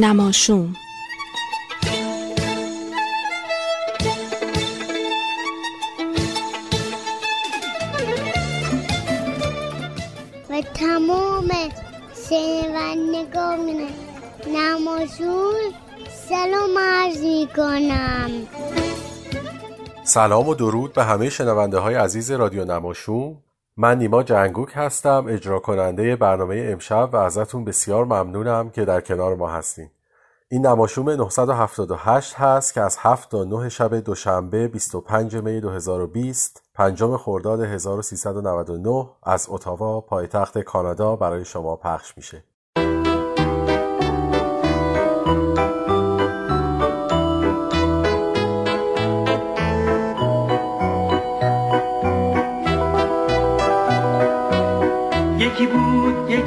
نماشوم. و تمام شنوندگان نماشون سلام عرض می کنم سلام و درود به همه شنونده های عزیز رادیو نماشوم. من نیما جنگوک هستم اجرا کننده برنامه امشب و ازتون بسیار ممنونم که در کنار ما هستین. این نماشوم 978 هست که از 7 تا 9 شب دوشنبه 25 می 2020 پنجم خرداد 1399 از اتاوا پایتخت کانادا برای شما پخش میشه.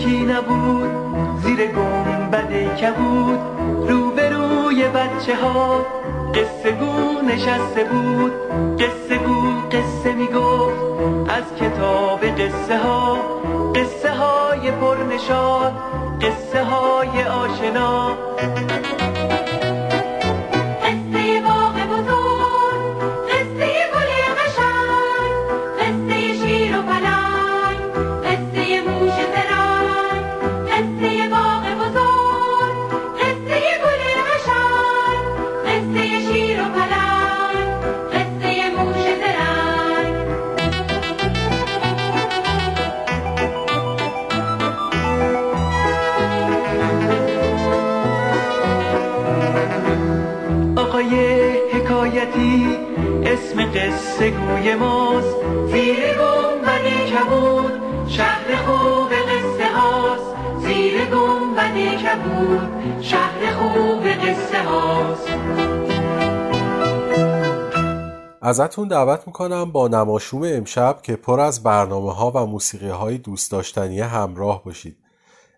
یکی نبود زیر گنبد کبود روبروی بچه ها قصه گو نشسته بود. قصه گو قصه می‌گفت از کتاب قصه ها قصه های پرنشاد قصه های آشنا. زیر گنبد کبود شهر خوب قصه هاست. زیر گنبد کبود شهر خوب قصه هاست. ازتون دعوت می‌کنم با نماشوم امشب که پر از برنامه ها و موسیقی های دوست داشتنی همراه باشید.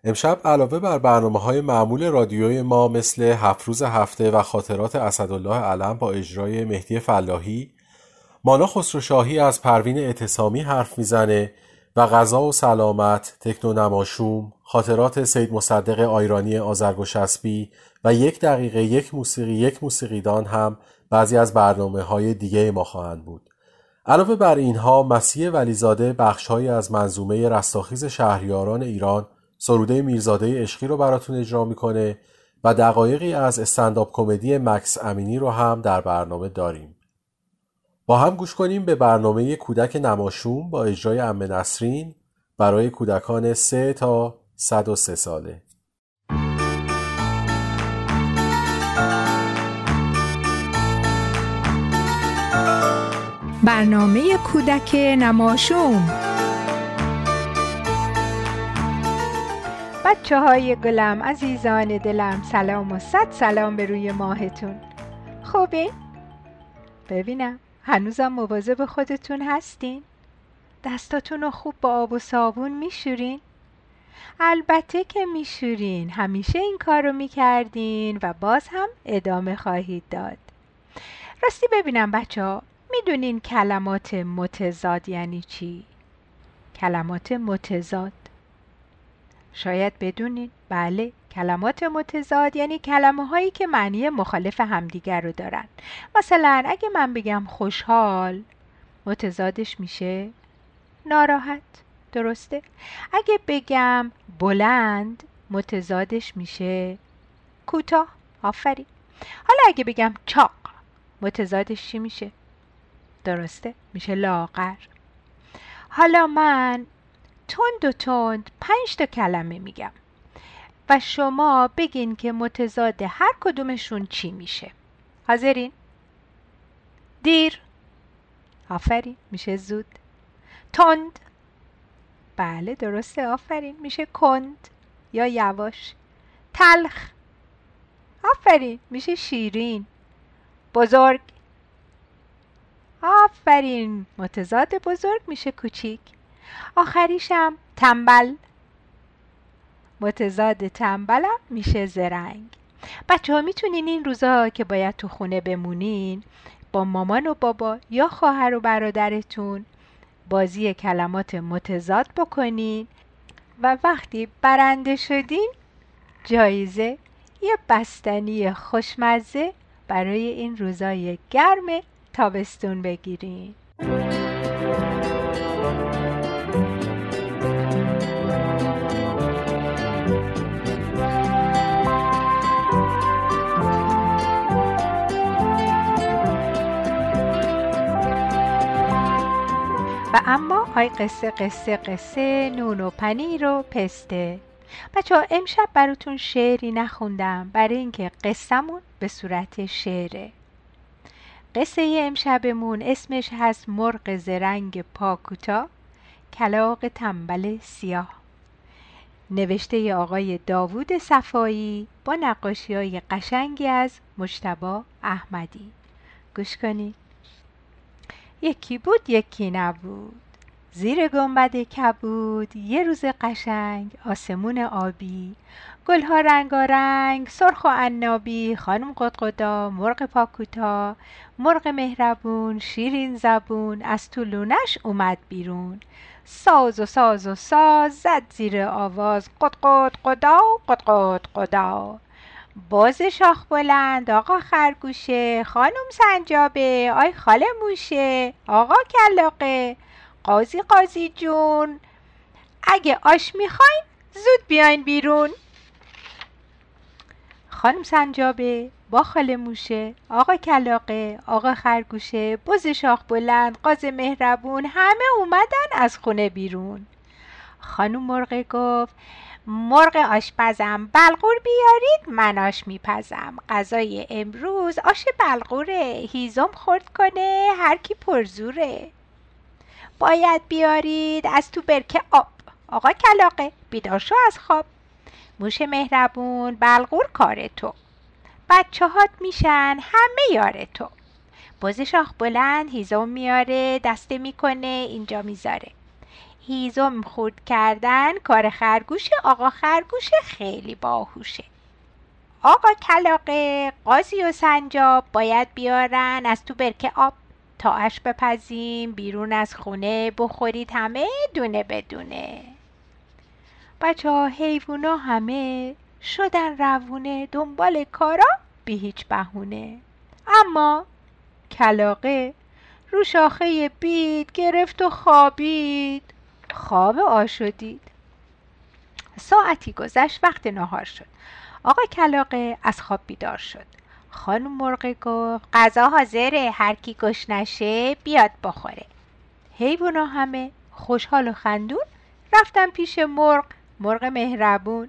امشب علاوه بر برنامه های معمول رادیوی ما مثل هفت روز هفته و خاطرات اسدالله علم با اجرای مهدی فلاحی مانا خسروشاهی از پروین اعتصامی حرف می‌زنه و غذا و سلامت تکنو نماشوم خاطرات سید مصدق آیرانی آزرگوشسبی و یک دقیقه یک موسیقی یک موسیقیدان هم بعضی از برنامه های دیگه ما خواهند بود. علاوه بر اینها مسیح ولیزاده بخشهایی از منظومه رستاخیز شهریاران ایران سروده میرزاده عشقی رو براتون اجرا می‌کنه و دقایقی از استنداپ کمدی مکس امینی رو هم در برنامه داریم. با هم گوش کنیم به برنامه کودک نماشوم با اجرای ام نسرین برای کودکان 3 تا 103 ساله. برنامه کودک نماشوم. بچه های گلم عزیزان دلم سلام و صد سلام به روی ماهتون. خوبه؟ ببینم. هنوزم مواظب خودتون هستین؟ دستاتون رو خوب با آب و صابون میشورین؟ البته که میشورین همیشه این کار رو می‌کردین و باز هم ادامه خواهید داد راستی ببینم بچه ها می‌دونین کلمات متضاد یعنی چی؟ کلمات متضاد شاید بدونین بله کلمات متضاد یعنی کلمه هایی که معنی مخالف همدیگر رو دارن. مثلا اگه من بگم خوشحال متضادش میشه ناراحت. درسته؟ اگه بگم بلند متضادش میشه کوتاه. آفرین. حالا اگه بگم چاق متضادش چی میشه؟ درسته؟ میشه لاغر. حالا من تند و تند پنج تا کلمه میگم. و شما بگین که متضاد هر کدومشون چی میشه. حاضرین؟ دیر؟ آفرین میشه زود. تند؟ بله درسته آفرین میشه کند یا یواش. تلخ؟ آفرین میشه شیرین. بزرگ؟ آفرین متضاد بزرگ میشه کوچیک. آخریشم تنبل. متضاد تنبلم میشه زرنگ. بچه ها می‌تونین این روزا که باید تو خونه بمونین با مامان و بابا یا خواهر و برادرتون بازی کلمات متضاد بکنین و وقتی برنده شدین جایزه یه بستنی خوشمزه برای این روزای گرم تابستون بگیرین. و اما آی قصه قصه قصه نون و پنیر و پسته. بچه ها امشب براتون شعری نخوندم برای اینکه قصهمون به صورت شعره. قصه امشبمون اسمش هست مرغ زرنگ پاکوتا کلاق تنبل سیاه. نوشته آقای داوود صفایی با نقاشی های قشنگی از مشتبا احمدی. گوش کنید. یکی بود یکی نبود. زیر گنبد کبود یه روز قشنگ آسمون آبی. گلها رنگارنگ سرخ و عنابی خانم قدقدا مرغ پاکوتا. مرغ مهربون شیرین زبون از تو لونش اومد بیرون. ساز و ساز و ساز زد زیر آواز قدقد قدا قدقد قدا. باز شاخ بلند آقا خرگوشه خانم سنجابه آی خاله موشه آقا کلاقه. قاضی قاضی جون اگه آش می‌خواین زود بیاین بیرون. خانم سنجابه با خاله موشه آقا کلاقه آقا خرگوشه بز شاخ بلند قاز مهربون همه اومدن از خونه بیرون. خانم مرغ گفت مرغ آشپزم بلغور بیارید من آش میپزم. غذای امروز آش بلغوره هیزم خورد کنه هر کی پرزوره. باید بیارید از تو برکه آب. آقا کلاقه بیدار شو از خواب. موش مهربون بلغور کار تو. بچه هات میشن همه یار تو. بز شاخ بلند هیزم میاره دسته می‌کنه اینجا می‌ذاره. هیزم خورد کردن کار خرگوش آقا خرگوش خیلی باهوشه. آقا کلاقه قاضی و سنجاب باید بیارن از تو برکه آب تا اش بپزیم بیرون از خونه بخورید همه دونه بدونه بچه ها حیوونا همه شدن روونه دنبال کارا بی هیچ بهونه. اما کلاقه رو شاخه بید گرفت و خوابید. خواب آشدید. ساعتی گذشت وقت نهار شد. آقا کلاقه از خواب بیدار شد. خانم مرغ گفت غذا حاضره هر کی گش نشه بیاد بخوره. حیوونا همه خوشحال و خندون رفتن پیش مرغ مرغ مهربون.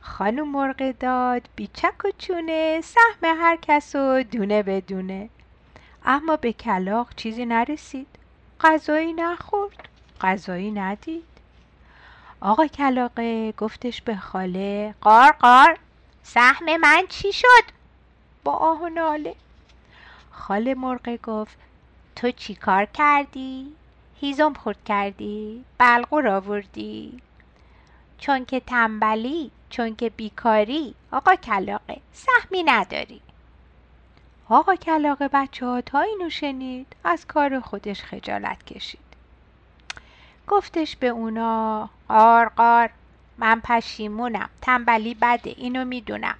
خانم مرغ داد بیچک و چونه سهم هر کس و دونه بدونه اما به کلاق چیزی نرسید. غذایی نخورد. غذایی ندید؟ آقا کلاقه گفتش به خاله قار قار. سهم من چی شد؟ با آه و ناله. خاله مرغ گفت تو چی کار کردی؟ هیزم خورد کردی؟ بلغور آوردی؟ چون که تنبلی چون که بیکاری. آقا کلاقه سهمی نداری. آقا کلاقه بچه ها تا اینو شنید از کار خودش خجالت کشید. گفتش به اونا قار قار من پشیمونم تنبلی بده اینو می‌دونم.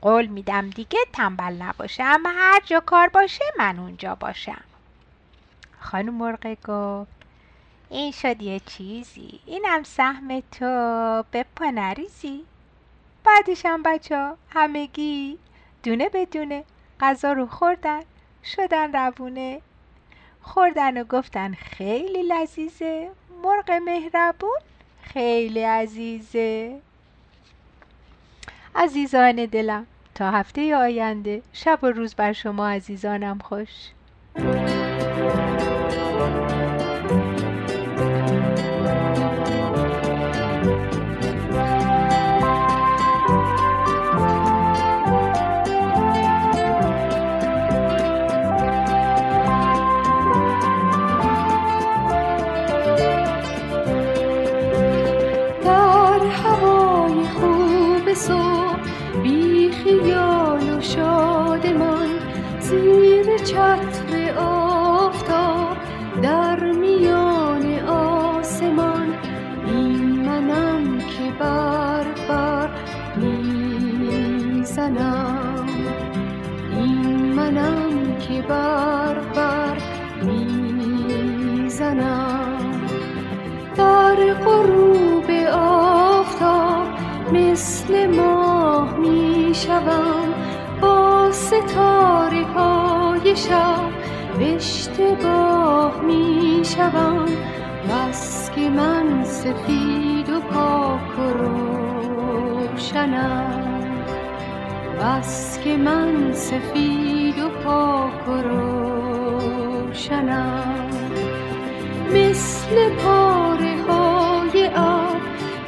قول میدم دیگه تنبل نباشم هر جا کار باشه من اونجا باشم. خانم مرغ گفت این شد یه چیزی اینم سهم تو به پا نریزی بعدشم بچه همگی دونه به دونه غذا رو خوردن شدن روونه. خوردن و گفتن خیلی لذیذه. مرغ مهربون. خیلی عزیزه. عزیزان دلم تا هفته آینده شب و روز بر شما عزیزانم خوش. بر بر می‌زنم. در غروب آفتاب مثل ماه می شوم با ستاره های شب اشتباه می شوم بس که من سفید و پاک و روشنم. بس که من سفید و پاک و روشنم. مثل پاره های آب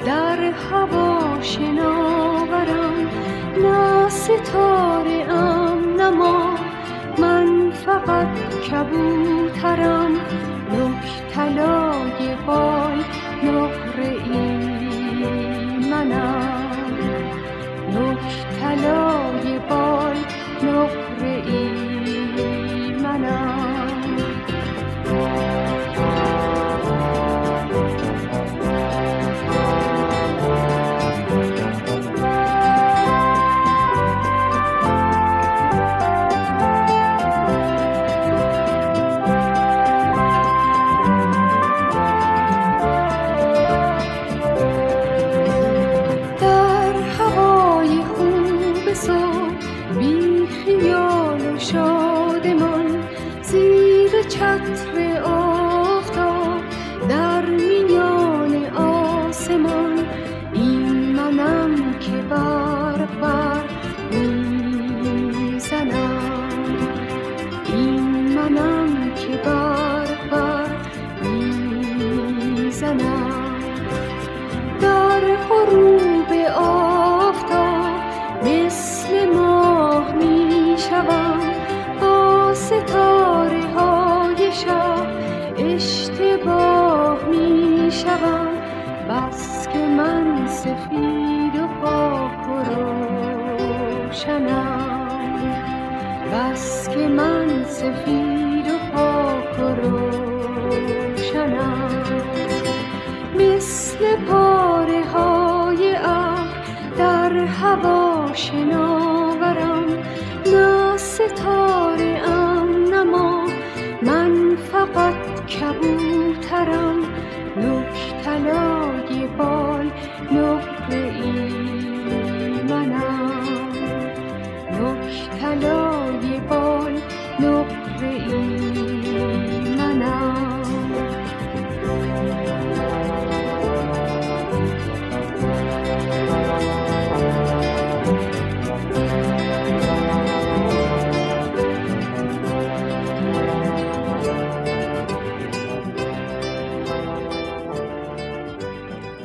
در هوا شناورم نه ستاره ام نه ماه من فقط کبوترم نک طلای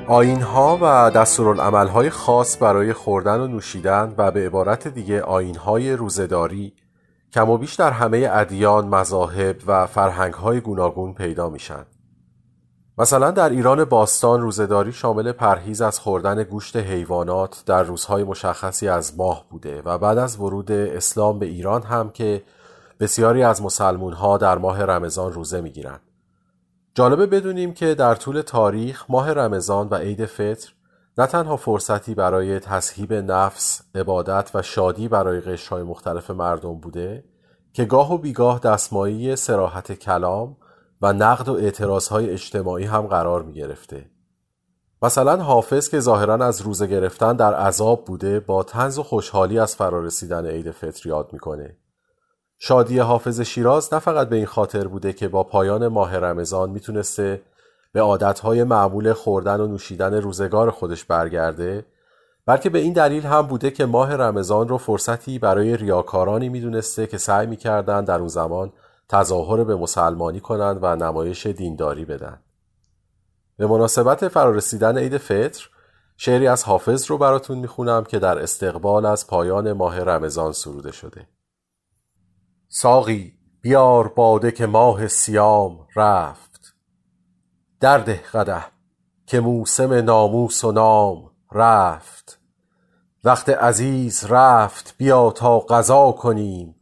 آینها و دستورالعملهای خاص برای خوردن و نوشیدن و به عبارت دیگه آینهای روزداری کم و بیش در همه ادیان، مذاهب و فرهنگهای گوناگون پیدا میشن. مثلا در ایران باستان روزداری شامل پرهیز از خوردن گوشت حیوانات در روزهای مشخصی از ماه بوده و بعد از ورود اسلام به ایران هم که بسیاری از مسلمون ها در ماه رمضان روزه می‌گیرند. جالبه بدونیم که در طول تاریخ ماه رمضان و عید فطر نه تنها فرصتی برای تسهیب نفس، عبادت و شادی برای قشرهای مختلف مردم بوده که گاه و بیگاه دستمایی سراحت کلام و نقد و اعتراضهای اجتماعی هم قرار می گرفته. مثلا حافظ که ظاهرا از روزه گرفتن در عذاب بوده با تنز و خوشحالی از فرارسیدن عید فطر یاد می‌کنه. شادی حافظ شیراز نه فقط به این خاطر بوده که با پایان ماه رمضان می‌تونسته به عادتهای معمول خوردن و نوشیدن روزگار خودش برگرده بلکه به این دلیل هم بوده که ماه رمضان رو فرصتی برای ریاکارانی می‌دونسته که سعی می‌کردن در اون زمان تظاهر به مسلمانی کنند و نمایش دینداری بدن. به مناسبت فرارسیدن عید فطر شعری از حافظ رو براتون می‌خونم که در استقبال از پایان ماه رمضان سروده شده. ساقی بیار باده که ماه سیام رفت. درده قده که موسم ناموس و نام رفت. وقت عزیز رفت بیا تا قضا کنیم.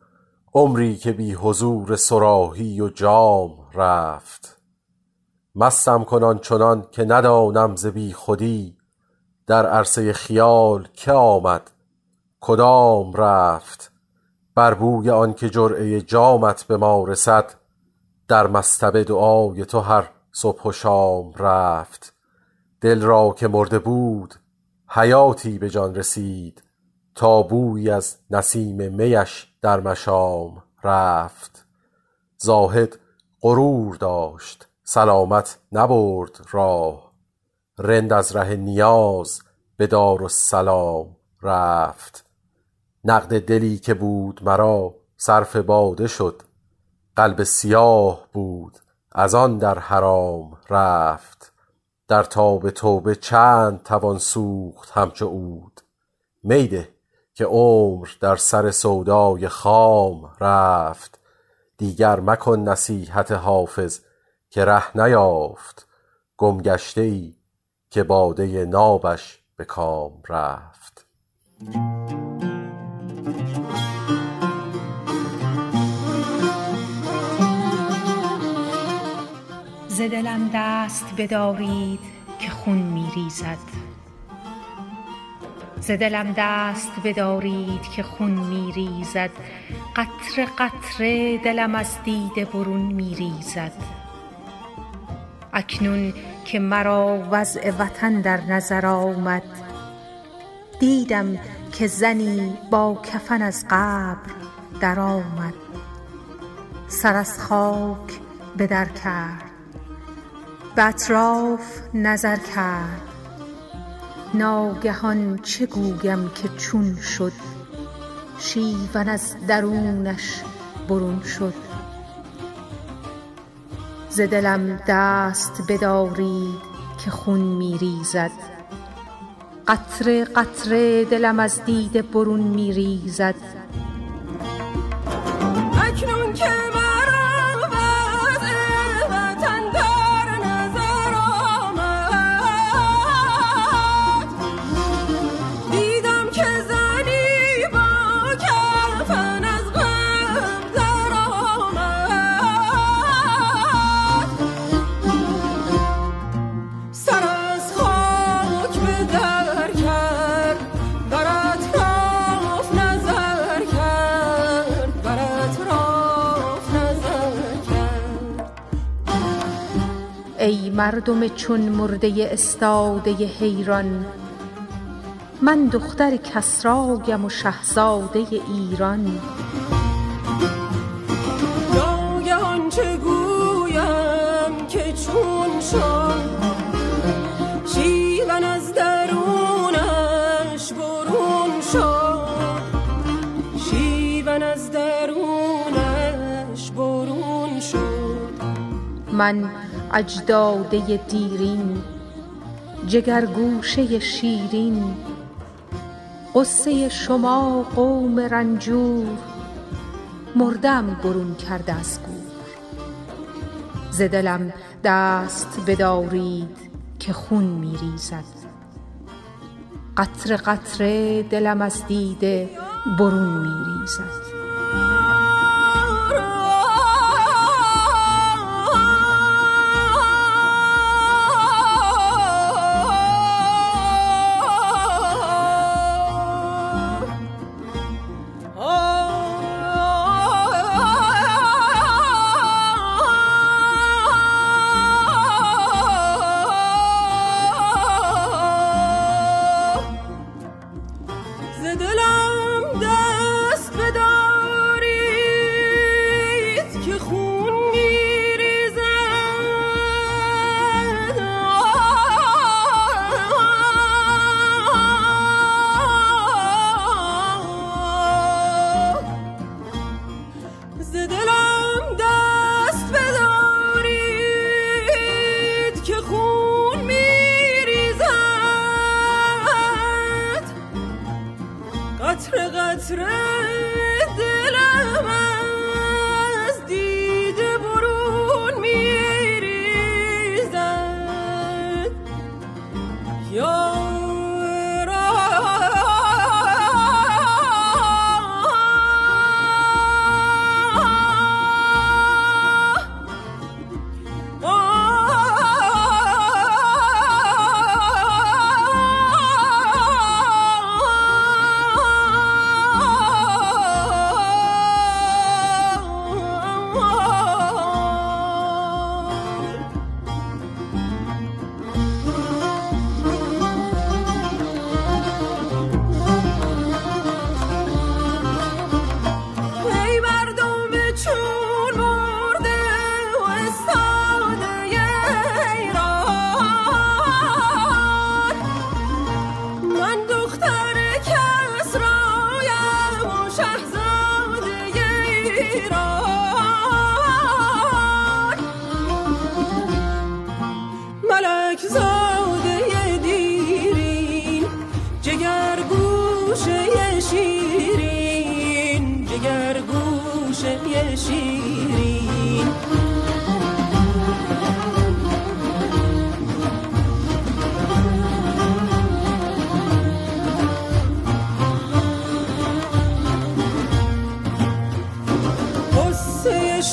عمری که بی حضور صراحی و جام رفت. مستم کنان چنان که ندانم ز بی خودی. در عرصه خیال که آمد کدام رفت. بر بوی آن که جرعه جامت به ما رسد در مصطبه دعای تو هر صبح و شام رفت. دل را که مرده بود حیاتی به جان رسید تا بویی از نسیم میش در مشام رفت. زاهد غرور داشت سلامت نبرد راه. رند از ره نیاز به دارالسلام رفت. نقد دلی که بود مرا صرف باده شد قلب سیاه بود از آن در حرام رفت. در تاب توبه چند توان سوخت همچو عود. می ده که عمر در سر سودای خام رفت. دیگر مکن نصیحت حافظ که ره نیافت. گم گشته ای که باده نابش به کام رفت. دلم دست بدارید که خون می ریزد ز دلم دست بدارید که خون می ریزد قطره قطره دلم از دیده برون می ریزد اکنون که مرا وضع وطن در نظر آمد دیدم که زنی با کفن از قبر درآمد. سر از خاک به در کرد. به نظر کرد. ناگهان چه گویم که چون شد؟ شیون از درونش برون شد. ز دلم دست بدارید که خون می ریزد قطره قطره دلم از دیده برون می ریزد اکنون که مرا مردم چون مرده استاده حیران. من دختر کسرایم و شهزاده ایران. ناگهان چه گویم که چون شد؟ شیون از درونش برون شد. شیون از درونش برون شد. من اجداده دیرین جگرگوشه شیرین غصه شما قوم رنجور مردم برون کرده از گور. ز دلم دست بدارید که خون می ریزد. قطره دلم از دیده برون می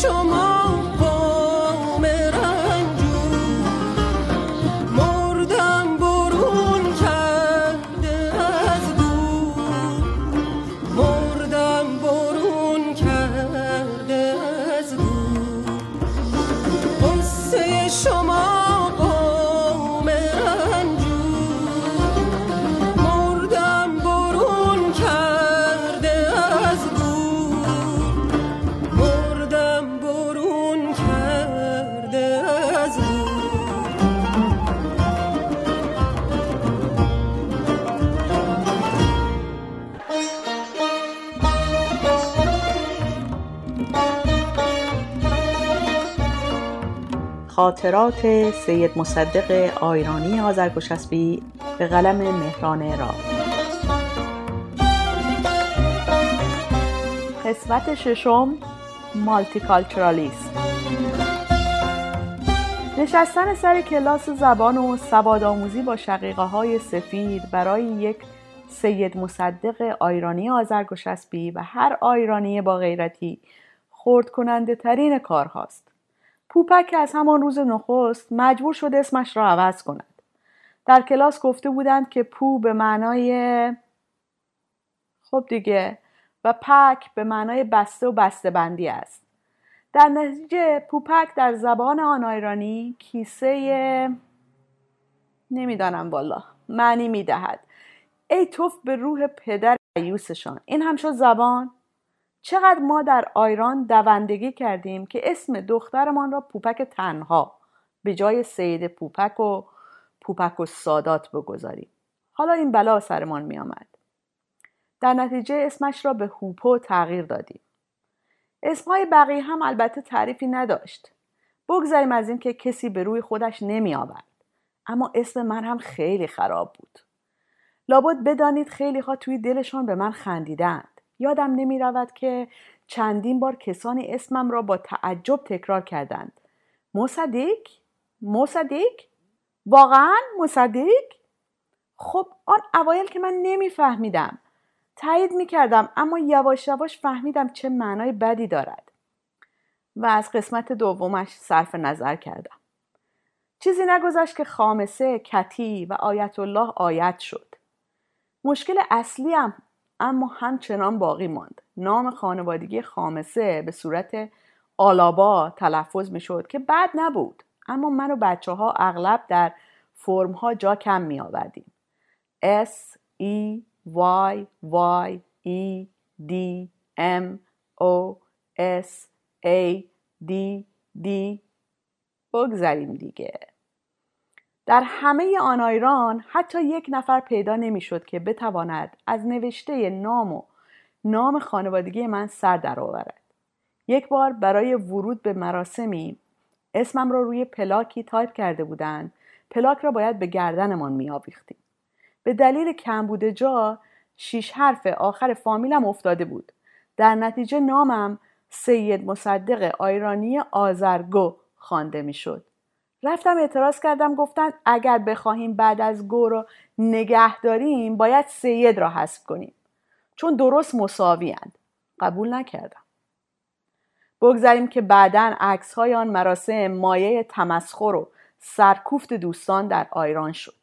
شما خاطرات سید مصدق آیرانی آذرگشسبی به قلم مهران را قسمت ششم مالتیکالچرالیسم نشستن سر کلاس زبان و سواد آموزی با شقیقه های سفید برای یک سید مصدق آیرانی آذرگشسبی و هر آیرانی با غیرتی خورد کننده ترین کار هاست. پوپک از همان روز نخست مجبور شد اسمش را عوض کند. در کلاس گفته بودند که پو به معنای خب دیگه و پک به معنای بسته و بسته بندی است. در نتیجه پوپک در زبان آن آیرانی کیسه نمی‌دانم والا معنی می‌دهد ای توف به روح پدر عیوسشان این هم شد زبان چقدر ما در آیران دوندگی کردیم که اسم دخترمان را پوپک تنها به جای سید پوپک و پوپک و سادات بگذاریم. حالا این بلا سرمان می آمد. در نتیجه اسمش را به هوپو تغییر دادیم. اسمهای بقیه هم البته تعریفی نداشت. بگذاریم از اینکه کسی به روی خودش نمی آورد. اما اسم من هم خیلی خراب بود. لابد بدانید خیلی ها توی دلشان به من خندیدند یادم نمی رود که چندین بار کسانی اسمم را با تعجب تکرار کردند مصدق؟ مصدق؟ واقعا مصدق؟ خب آن اوایل که من نمیفهمیدم تایید می‌کردم اما یواش یواش فهمیدم چه معنای بدی دارد و از قسمت دومش صرف نظر کردم چیزی نگذشت که خامسه کتی و آیت الله آیت شد مشکل اصلی هم اما همچنان باقی ماند. نام خانوادگی خامسه به صورت آلابا تلفظ می شد که بد نبود. اما من و بچه ها اغلب در فرم ها جا کم می آوردیم S E Y Y E D M O S A D D. بگذاریم دیگه. در همه آن ایران حتی یک نفر پیدا نمی‌شد که بتواند از نوشته نام و نام خانوادگی من سر درآورد. یک بار برای ورود به مراسمی اسمم را روی پلاکی تایپ کرده بودند. پلاک را باید به گردنمان میآویختیم. به دلیل کمبود جا شیش حرف آخر فامیلم افتاده بود. در نتیجه نامم سید مصدق آیرانی آزرگو خوانده می‌شد. رفتم اعتراض کردم گفتن اگر بخواهیم بعد از گو رو نگه داریم باید سید را حذف کنیم. چون درست مساوی قبول نکردم. بگذاریم که بعدا عکس های آن مراسم مایه تمسخر و سرکوفت دوستان در آیران شد.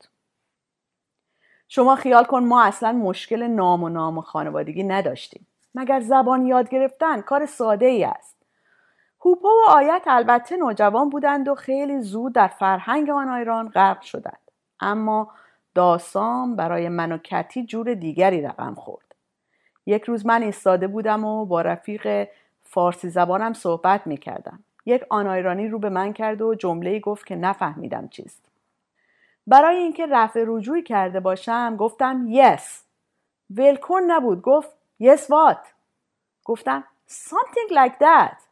شما خیال کن ما اصلا مشکل نام و نام و خانوادگی نداشتیم. مگر زبان یاد گرفتن کار ساده ای است؟ هوپو و آیت البته نوجوان بودند و خیلی زود در فرهنگ آن آیران غرق شدند اما داستان برای من و کتی جور دیگری رقم خورد یک روز من ایستاده بودم و با رفیق فارسی زبانم صحبت می کردم. یک آنایرانی رو به من کرد و جمله گفت که نفهمیدم چیست. برای اینکه رفع رجوعی کرده باشم گفتم yes. ولکن نبود گفت yes what؟ گفتم something like that.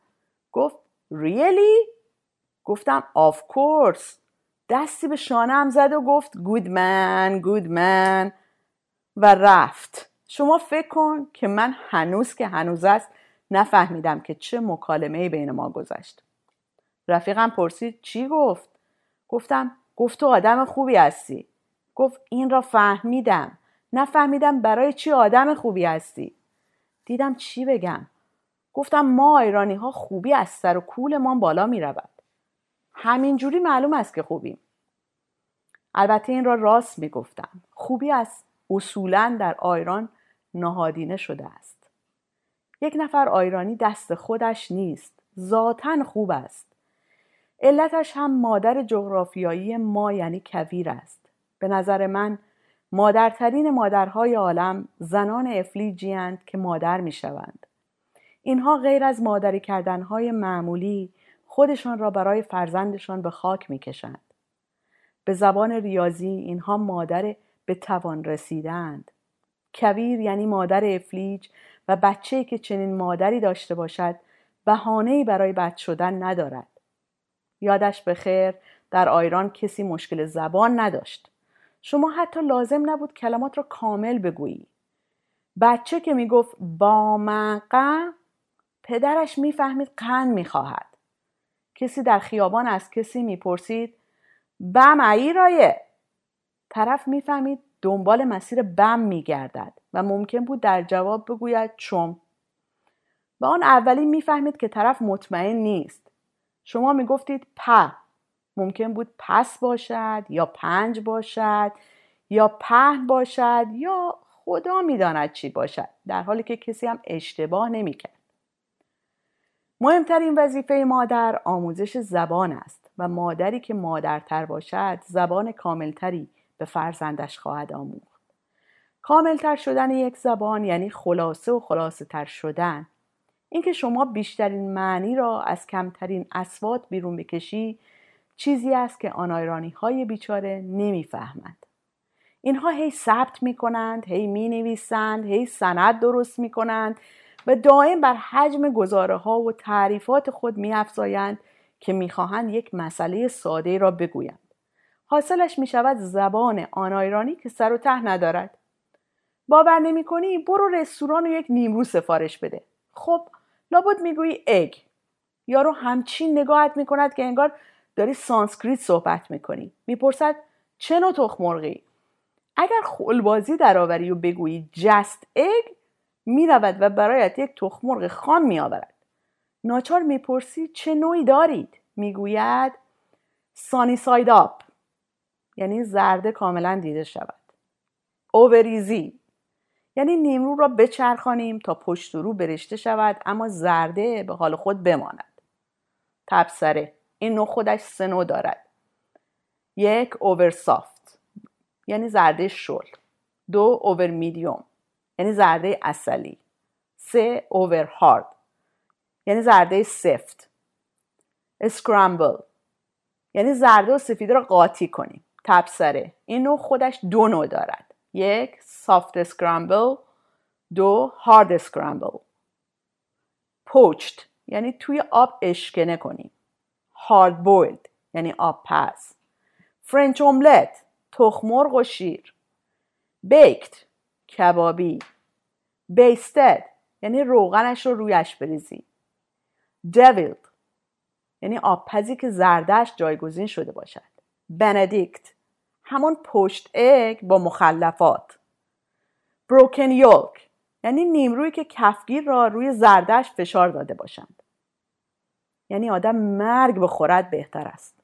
گفت really؟ گفتم of course. دستی به شانم زد و گفت good man good man. و رفت. شما فکر کن که من هنوز که هنوز است نفهمیدم که چه مکالمه بین ما گذشت. رفیقم پرسید چی گفت؟ گفتم گفت تو آدم خوبی هستی. گفت این را فهمیدم. نفهمیدم برای چی آدم خوبی هستی. دیدم چی بگم. گفتم ما ایرانی ها خوبی از سر و کولمان بالا می رود همینجوری معلوم است که خوبیم. البته این را راست می گفتم خوبی از اصولا در آیران نهادینه شده است. یک نفر آیرانی دست خودش نیست. ذاتا خوب است. علتش هم مادر جغرافیایی ما یعنی کویر است. به نظر من مادرترین مادرهای عالم زنان افلیجی که مادر می شوند. اینها غیر از مادری کردنهای معمولی خودشان را برای فرزندشان به خاک می کشند. به زبان ریاضی اینها مادر به توان رسیدند. کویر یعنی مادر افلیج و بچه‌ای که چنین مادری داشته باشد بهانه‌ای برای بد شدن ندارد. یادش به خیر در آیران کسی مشکل زبان نداشت. شما حتی لازم نبود کلمات را کامل بگویی. بچه که می‌گفت با مقه پدرش می‌فهمید قند می‌خواهد. کسی در خیابان از کسی می‌پرسید بم ای رایه طرف می‌فهمید دنبال مسیر بم میگردد و ممکن بود در جواب بگوید چم. و آن اولی می‌فهمید که طرف مطمئن نیست. شما می‌گفتید پ ممکن بود پس باشد یا پنج باشد یا پهن باشد یا خدا می‌داند چی باشد در حالی که کسی هم اشتباه نمی‌کرد. مهمترین وظیفه مادر آموزش زبان است و مادری که مادرتر باشد زبان کاملتری به فرزندش خواهد آموخت. کاملتر شدن یک زبان یعنی خلاصه و خلاصه تر شدن. اینکه شما بیشترین معنی را از کمترین اسوات بیرون بکشی چیزی است که آنایرانی های بیچاره نمی‌فهمند. اینها هی ثبت می کنند هی می نویسند هی سند درست می کنند و دائم بر حجم گزاره ها و تعریفات خود می افزایند که می‌خواهند یک مسئله ساده را بگویند. حاصلش می شود زبان آنایرانی که سر و ته ندارد. باور نمی کنی برو رستوران و یک نیمرو سفارش بده. خب لابد می‌گویی egg. یارو همچین نگاهت می‌کند که انگار داری سانسکریت صحبت می‌کنی. می‌پرسد چه نوع تخم مرغی؟ اگر خلبازی درآوری و بگویی just egg می‌رود و برایت یک تخم مرغ خام میآورد. ناچار می‌پرسی چه نوعی دارید؟ می‌گوید سانی ساید آپ یعنی زرده کاملا دیده شود. اووریزی یعنی نیمرو را بچرخانیم تا پشت رو برشته شود اما زرده به حال خود بماند. تبسره این نوع خودش سه نوع دارد. یک اوور سافت یعنی زرده شل. دو اوور میدیوم یعنی زرده عسلی. سه over hard یعنی زرده سفت. scramble یعنی زرده و سفیده را قاطی کنیم. تبصره این نوع خودش دو نوع دارد. یک soft scramble دو hard scramble poached یعنی توی آب اشکنه کنیم. hard boiled یعنی آب پز French omelet تخمرغ و شیر. بیکت کبابی. Basted یعنی روغنش رو رویش بریزی. Deviled یعنی آبپزی که زردش جایگزین شده باشد. بندیکت همون پشت اگ با مخلفات. بروکن یولک یعنی نیمرویی که کفگیر را روی زردش فشار داده باشند. یعنی آدم مرگ بخورد بهتر است.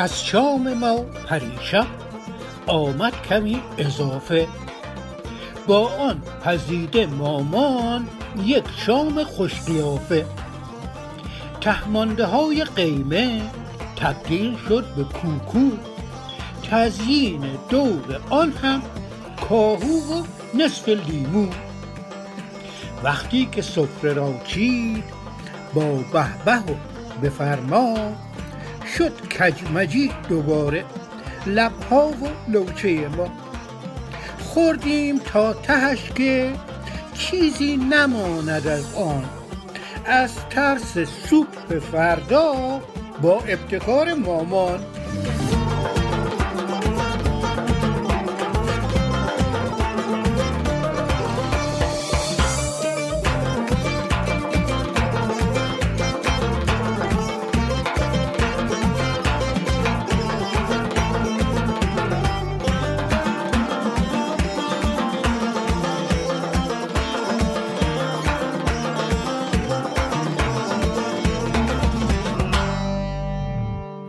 از شام ما پریشب آمد کمی اضافه. با آن پزیده مامان یک شام خوش قیافه. تهمانده های قیمه تبدیل شد به کوکو. تزیین دور آن هم کاهو و نصف لیمو. وقتی که سفره را چید با به و بفرما شد کجمجی دوباره لبها و لوچه ما. خوردیم تا تهش که چیزی نماند از آن. از ترس سوپ فردا با ابتکار مامان.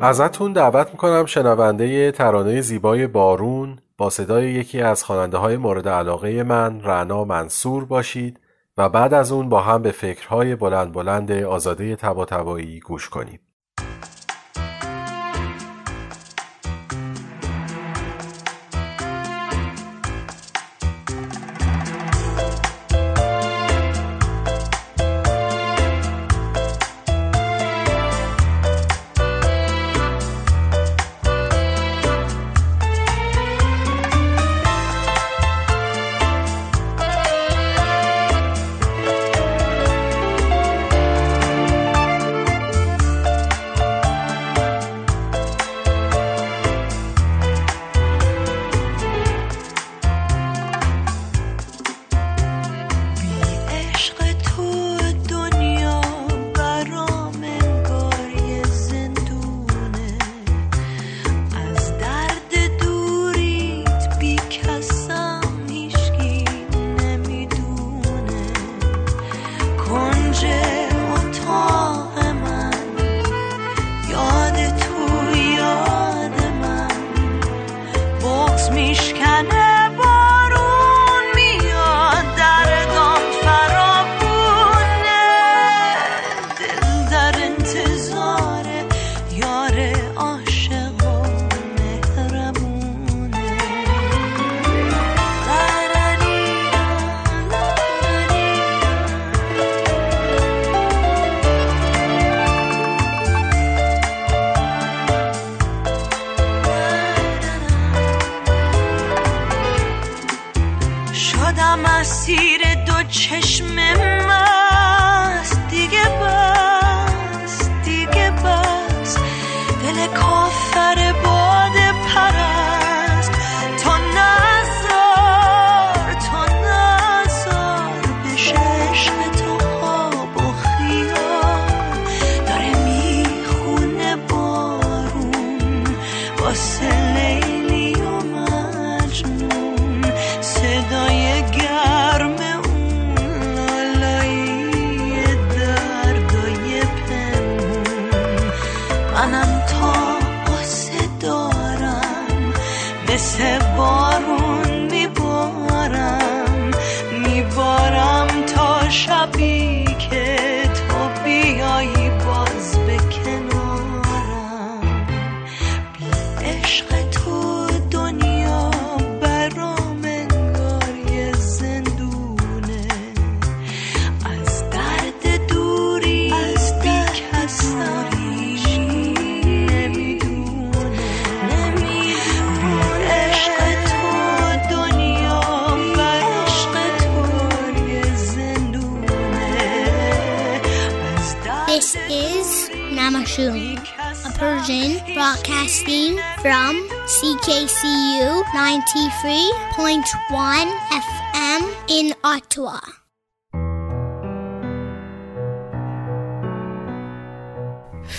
ازتون دعوت می‌کنم شنونده ترانه زیبای بارون با صدای یکی از خواننده های مورد علاقه من رعنا منصور باشید و بعد از اون با هم به فکرهای بلند بلند آزاده تبا گوش کنیم.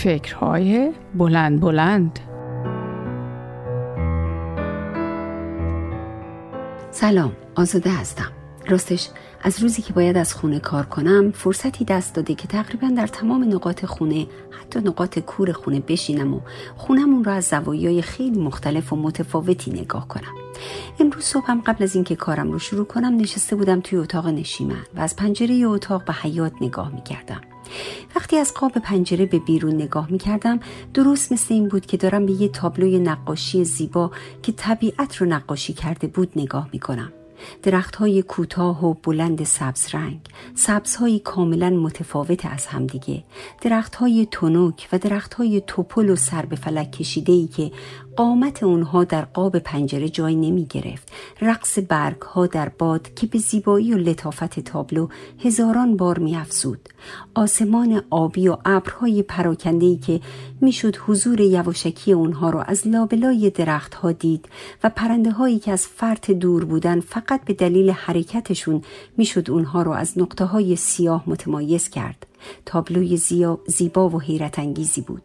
فکرهای بلند بلند. سلام آزاده هستم. راستش از روزی که باید از خونه کار کنم فرصتی دست داده که تقریبا در تمام نقاط خونه حتی نقاط کور خونه بشینم و خونمون را از زوایای خیلی مختلف و متفاوتی نگاه کنم. امروز صبحم قبل از اینکه کارم رو شروع کنم نشسته بودم توی اتاق نشیمن و از پنجره اتاق به حیات نگاه می کردم. وقتی از قاب پنجره به بیرون نگاه می کردم درست مثل این بود که دارم به یه تابلوی نقاشی زیبا که طبیعت رو نقاشی کرده بود نگاه می کنم. درختهای کوتاه و بلند سبز رنگ سبزهایی کاملا متفاوت از همدیگه درختهای تنک و درختهای توپل و سر به فلک کشیده ای که قامت اونها در قاب پنجره جای نمی گرفت. رقص برگ ها در باد که به زیبایی و لطافت تابلو هزاران بار می افزود. آسمان آبی و ابرهای پراکنده ای که می‌شد حضور یواشکی اونها را از لابلای درخت ها دید و پرنده هایی که از فرط دور بودن فقط به دلیل حرکتشون می‌شد اونها را از نقطه های سیاه متمایز کرد. تابلوی زیبا و حیرت انگیزی بود.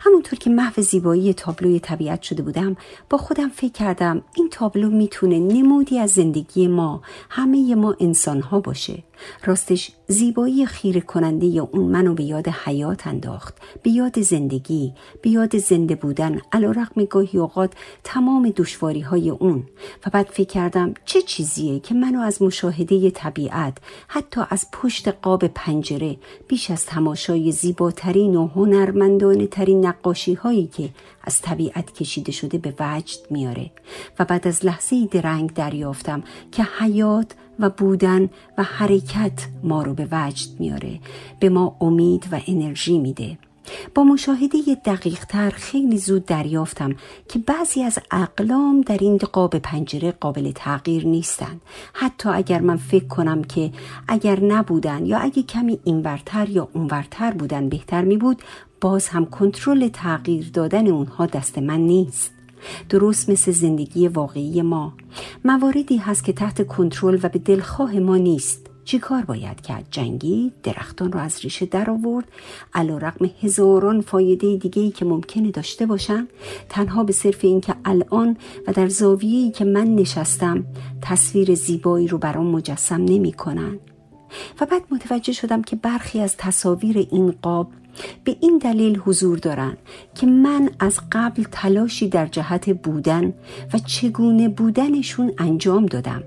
همونطور که محو زیبایی تابلوی طبیعت شده بودم با خودم فکر کردم این تابلو می‌تونه نمودی از زندگی ما همه ما انسان ها باشه. راستش زیبایی خیره کننده اون منو به یاد حیات انداخت به یاد زندگی به یاد زنده بودن علا رقم گاهی اوقات تمام دشواری های اون. و بعد فکر کردم چه چیزیه که منو از مشاهده طبیعت حتی از پشت قاب پنجره بیش از تماشای زیباترین و هنرمندانه ترین نقاشی هایی که از طبیعت کشیده شده به وجد میاره. و بعد از لحظه درنگ دریافتم که حیات و بودن و حرکت ما رو به وجد میاره. به ما امید و انرژی میده. با مشاهده دقیق تر خیلی زود دریافتم که بعضی از اقلام در این قاب پنجره قابل تغییر نیستند حتی اگر من فکر کنم که اگر نبودن یا اگه کمی اینورتر یا اونورتر بودن بهتر می بود باز هم کنترل تغییر دادن اونها دست من نیست. درست مثل زندگی واقعی ما. مواردی هست که تحت کنترل و به دلخواه ما نیست. چی کار باید کرد؟ جنگی؟ درختان را از ریشه در آورد؟ علا رقم هزاران فایده دیگه که ممکنه داشته باشن تنها به صرف اینکه الان و در زاویه‌ای که من نشستم تصویر زیبایی رو برام مجسم نمی کنن. و بعد متوجه شدم که برخی از تصاویر این قاب به این دلیل حضور دارند که من از قبل تلاشی در جهت بودن و چگونه بودنشون انجام دادم.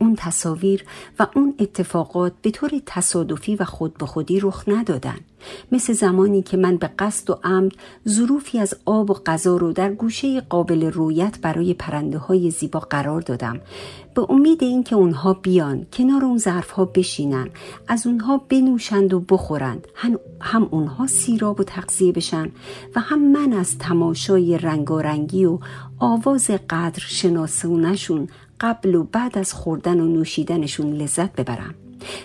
اون تصاویر و اون اتفاقات به طور تصادفی و خود به خودی رخ ندادن. مثل زمانی که من به قصد و عمد ظروفی از آب و غذا رو در گوشه قابل رویت برای پرنده های زیبا قرار دادم. به امید اینکه اونها بیان کنار اون ظرف ها بشینن از اونها بنوشند و بخورند. هم, اونها سیراب و تغذیه بشن و هم من از تماشای رنگارنگی و آواز قدر شناسونشون قبل و بعد از خوردن و نوشیدنشون لذت ببرم.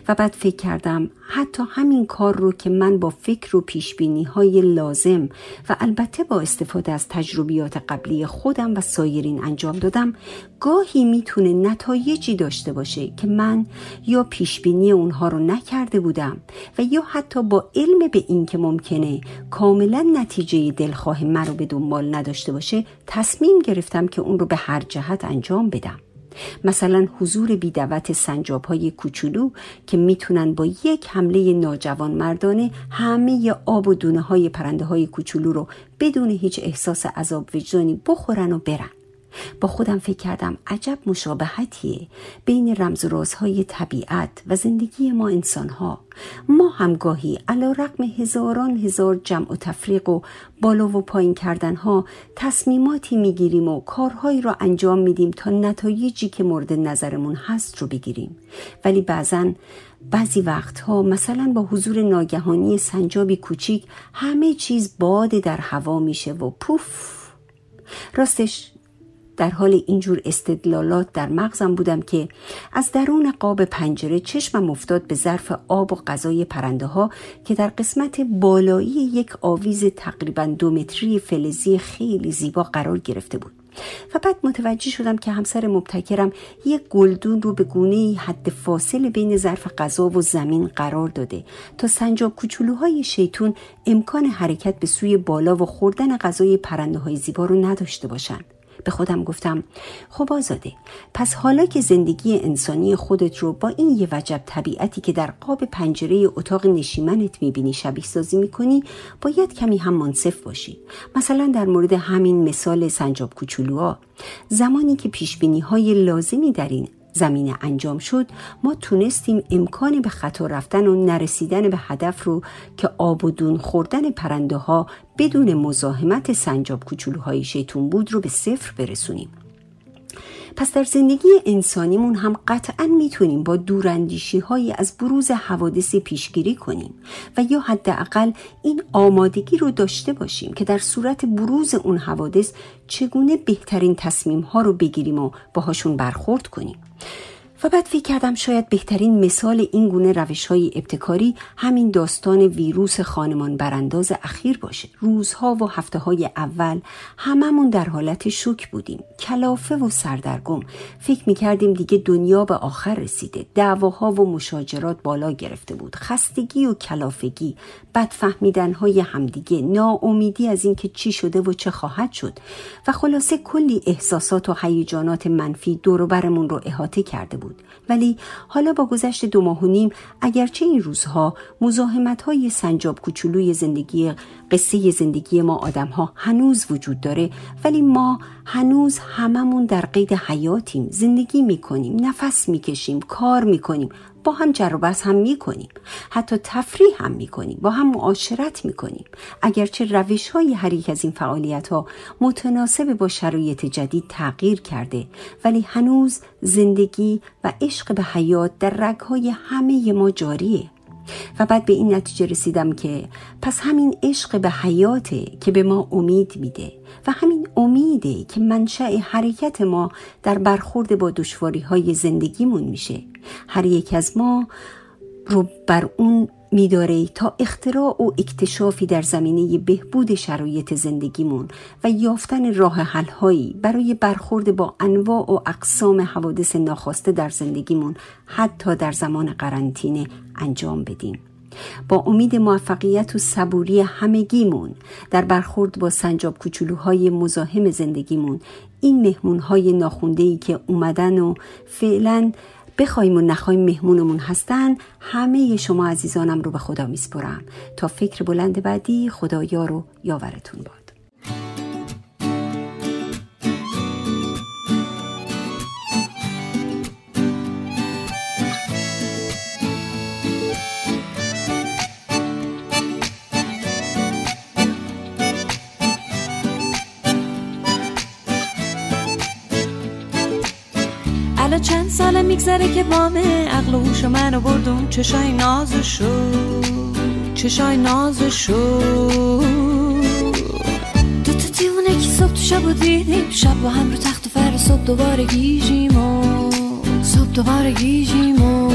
و بعد فکر کردم حتی همین کار رو که من با فکر و پیشبینی های لازم و البته با استفاده از تجربیات قبلی خودم و سایرین انجام دادم گاهی می‌تونه نتایجی داشته باشه که من یا پیشبینی اونها رو نکرده بودم و یا حتی با علم به این که ممکنه کاملا نتیجه دلخواه من رو به دنبال نداشته باشه تصمیم گرفتم که اون رو به هر جهت انجام بدم. مثلا حضور بیدوت سنجاب های کوچولو که می‌تونن با یک حمله ناجوان مردانه همه آب و دونه های پرنده های کوچولو رو بدون هیچ احساس عذاب وجدانی بخورن و برن. با خودم فکر کردم عجب مشابهتیه بین رمز و رازهای طبیعت و زندگی ما انسانها. ما هم گاهی علا رقم هزاران هزار جمع و تفریق و بالا و پایین کردنها تصمیماتی می‌گیریم و کارهایی را انجام میدیم تا نتایجی که مورد نظرمون هست رو بگیریم. ولی بعضا بعضی وقتها مثلا با حضور ناگهانی سنجابی کوچیک همه چیز باد در هوا میشه و پوف! راستش در حال اینجور استدلالات در مغزم بودم که از درون قاب پنجره چشمم افتاد به ظرف آب و غذای پرنده ها که در قسمت بالایی یک آویز تقریبا دو متری فلزی خیلی زیبا قرار گرفته بود و بعد متوجه شدم که همسر مبتکرم یک گلدون رو به گونه حد فاصل بین ظرف غذا و زمین قرار داده تا سنجاب کوچولوهای شیطون امکان حرکت به سوی بالا و خوردن غذای پرنده های زیبا رو نداشته باشند. به خودم گفتم خب آزاده پس حالا که زندگی انسانی خودت رو با این یه وجب طبیعتی که در قاب پنجره اتاق نشیمنت می‌بینی شبیه سازی می‌کنی باید کمی هم منصف باشی. مثلا در مورد همین مثال سنجاب کوچولوها زمانی که پیشبینی های لازمی در این زمینه انجام شد ما تونستیم امکان به خطا رفتن و نرسیدن به هدف رو که آب و دون خوردن پرنده ها بدون مزاحمت سنجاب کوچولوهای شیطون بود رو به صفر برسونیم. پس در زندگی انسانیمون هم قطعا می‌تونیم با دوراندیشی های از بروز حوادثی پیشگیری کنیم و یا حداقل این آمادگی رو داشته باشیم که در صورت بروز اون حوادث چگونه بهترین تصمیم ها رو بگیریم و باهاشون برخورد کنیم. و بعد فکر کردم شاید بهترین مثال این گونه روش های ابتکاری همین داستان ویروس خانمان برانداز اخیر باشه. روزها و هفته های اول هممون در حالت شوک بودیم. کلافه و سردرگم. فکر می کردیم دیگه دنیا به آخر رسیده. دعواها و مشاجرات بالا گرفته بود. خستگی و کلافگی. بد فهمیدن های همدیگه. ناامیدی از اینکه چی شده و چه خواهد شد. و خلاصه کلی احساسات و هیجانات منفی دور و برمون رو احاطه کرده بود. ولی حالا با گذشت دو ماه و نیم اگرچه این روزها مزاحمت های سنجاب کوچولوی زندگی قصه زندگی ما آدم ها هنوز وجود داره ولی ما هنوز هممون در قید حیاتیم. زندگی می‌کنیم نفس می‌کشیم کار می‌کنیم. با هم جر و هم می‌کنیم. حتی تفریح هم می‌کنیم. با هم معاشرت می‌کنیم. اگرچه روش های هر یک از این فعالیت ها متناسب با شرایط جدید تغییر کرده ولی هنوز زندگی و عشق به حیات در رگهای همه ما جاریه. و بعد به این نتیجه رسیدم که پس همین عشق به حیاته که به ما امید میده و همین امیده که منشأ حرکت ما در برخورد با دشواری های زندگیمون میشه. هر یک از ما رو بر اون میداره تا اختراع و اکتشافی در زمینه بهبود شرایط زندگیمون و یافتن راه حلهایی برای برخورد با انواع و اقسام حوادث ناخواسته در زندگیمون حتی در زمان قرنطینه انجام بدیم. با امید موفقیت و صبوری همگیمون در برخورد با سنجاب کوچولوهای مزاحم زندگیمون این مهمونهای ناخوندهی که اومدن و فعلا بخوایم و نخوایم مهمونمون هستن همه شما عزیزانم رو به خدا میسپرم. تا فکر بلند بعدی خدایا رو یاورتون باد حالا چند ساله میگذره که بامه عقل و هوش منو بردون چشای نازشو چشای نازشو دو تا دیونه که صبح تو شب و دیدیم. شب با هم رو تخت و فر صبح دوباره گیجیم و صبح دوباره گیجیم و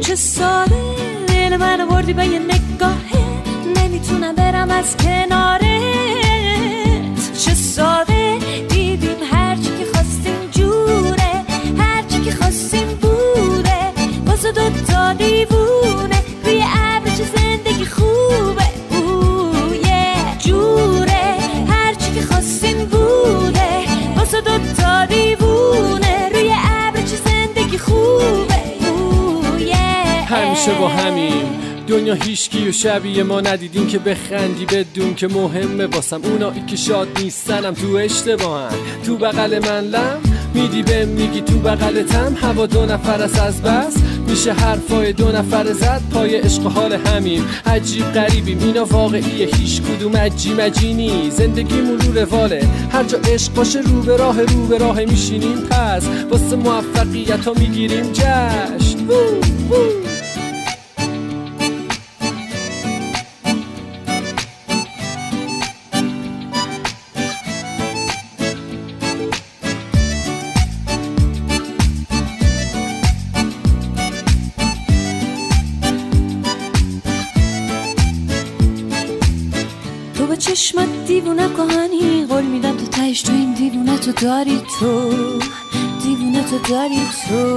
چه ساله دل منو بردی به یه نگاهه. نمی‌تونم برم از کنارت دیوونه روی ابر چه زندگی خوبه. اوه جوره. هرچی که خواستیم بوده. واسه دوتا دیوونه. روی ابر چه زندگی خوبه. اوه همیشه با همیم دنیا هیچکی و شبیه ما ندیدین که بخندی بدون که مهمه واسم. اونایی که شاد نیستنم تو اشتباهن تو بغل من لم میدی به میگی تو بغلتم هوا دو نفر از بس. میشه حرفای دو نفر زد پای عشق حال همین. عجیب غریبیم اینا واقعیه هیچ کدوم عجی مجینی زندگیمون رو رواله هر جا عشق باشه رو به راه رو به راه میشینیم. پس واسه موفقیت ها می‌گیریم جشن. دیوونه کهانی قول میدم تو تهش تو این دیوونه تو داری تو. دیوونه تو داری تو.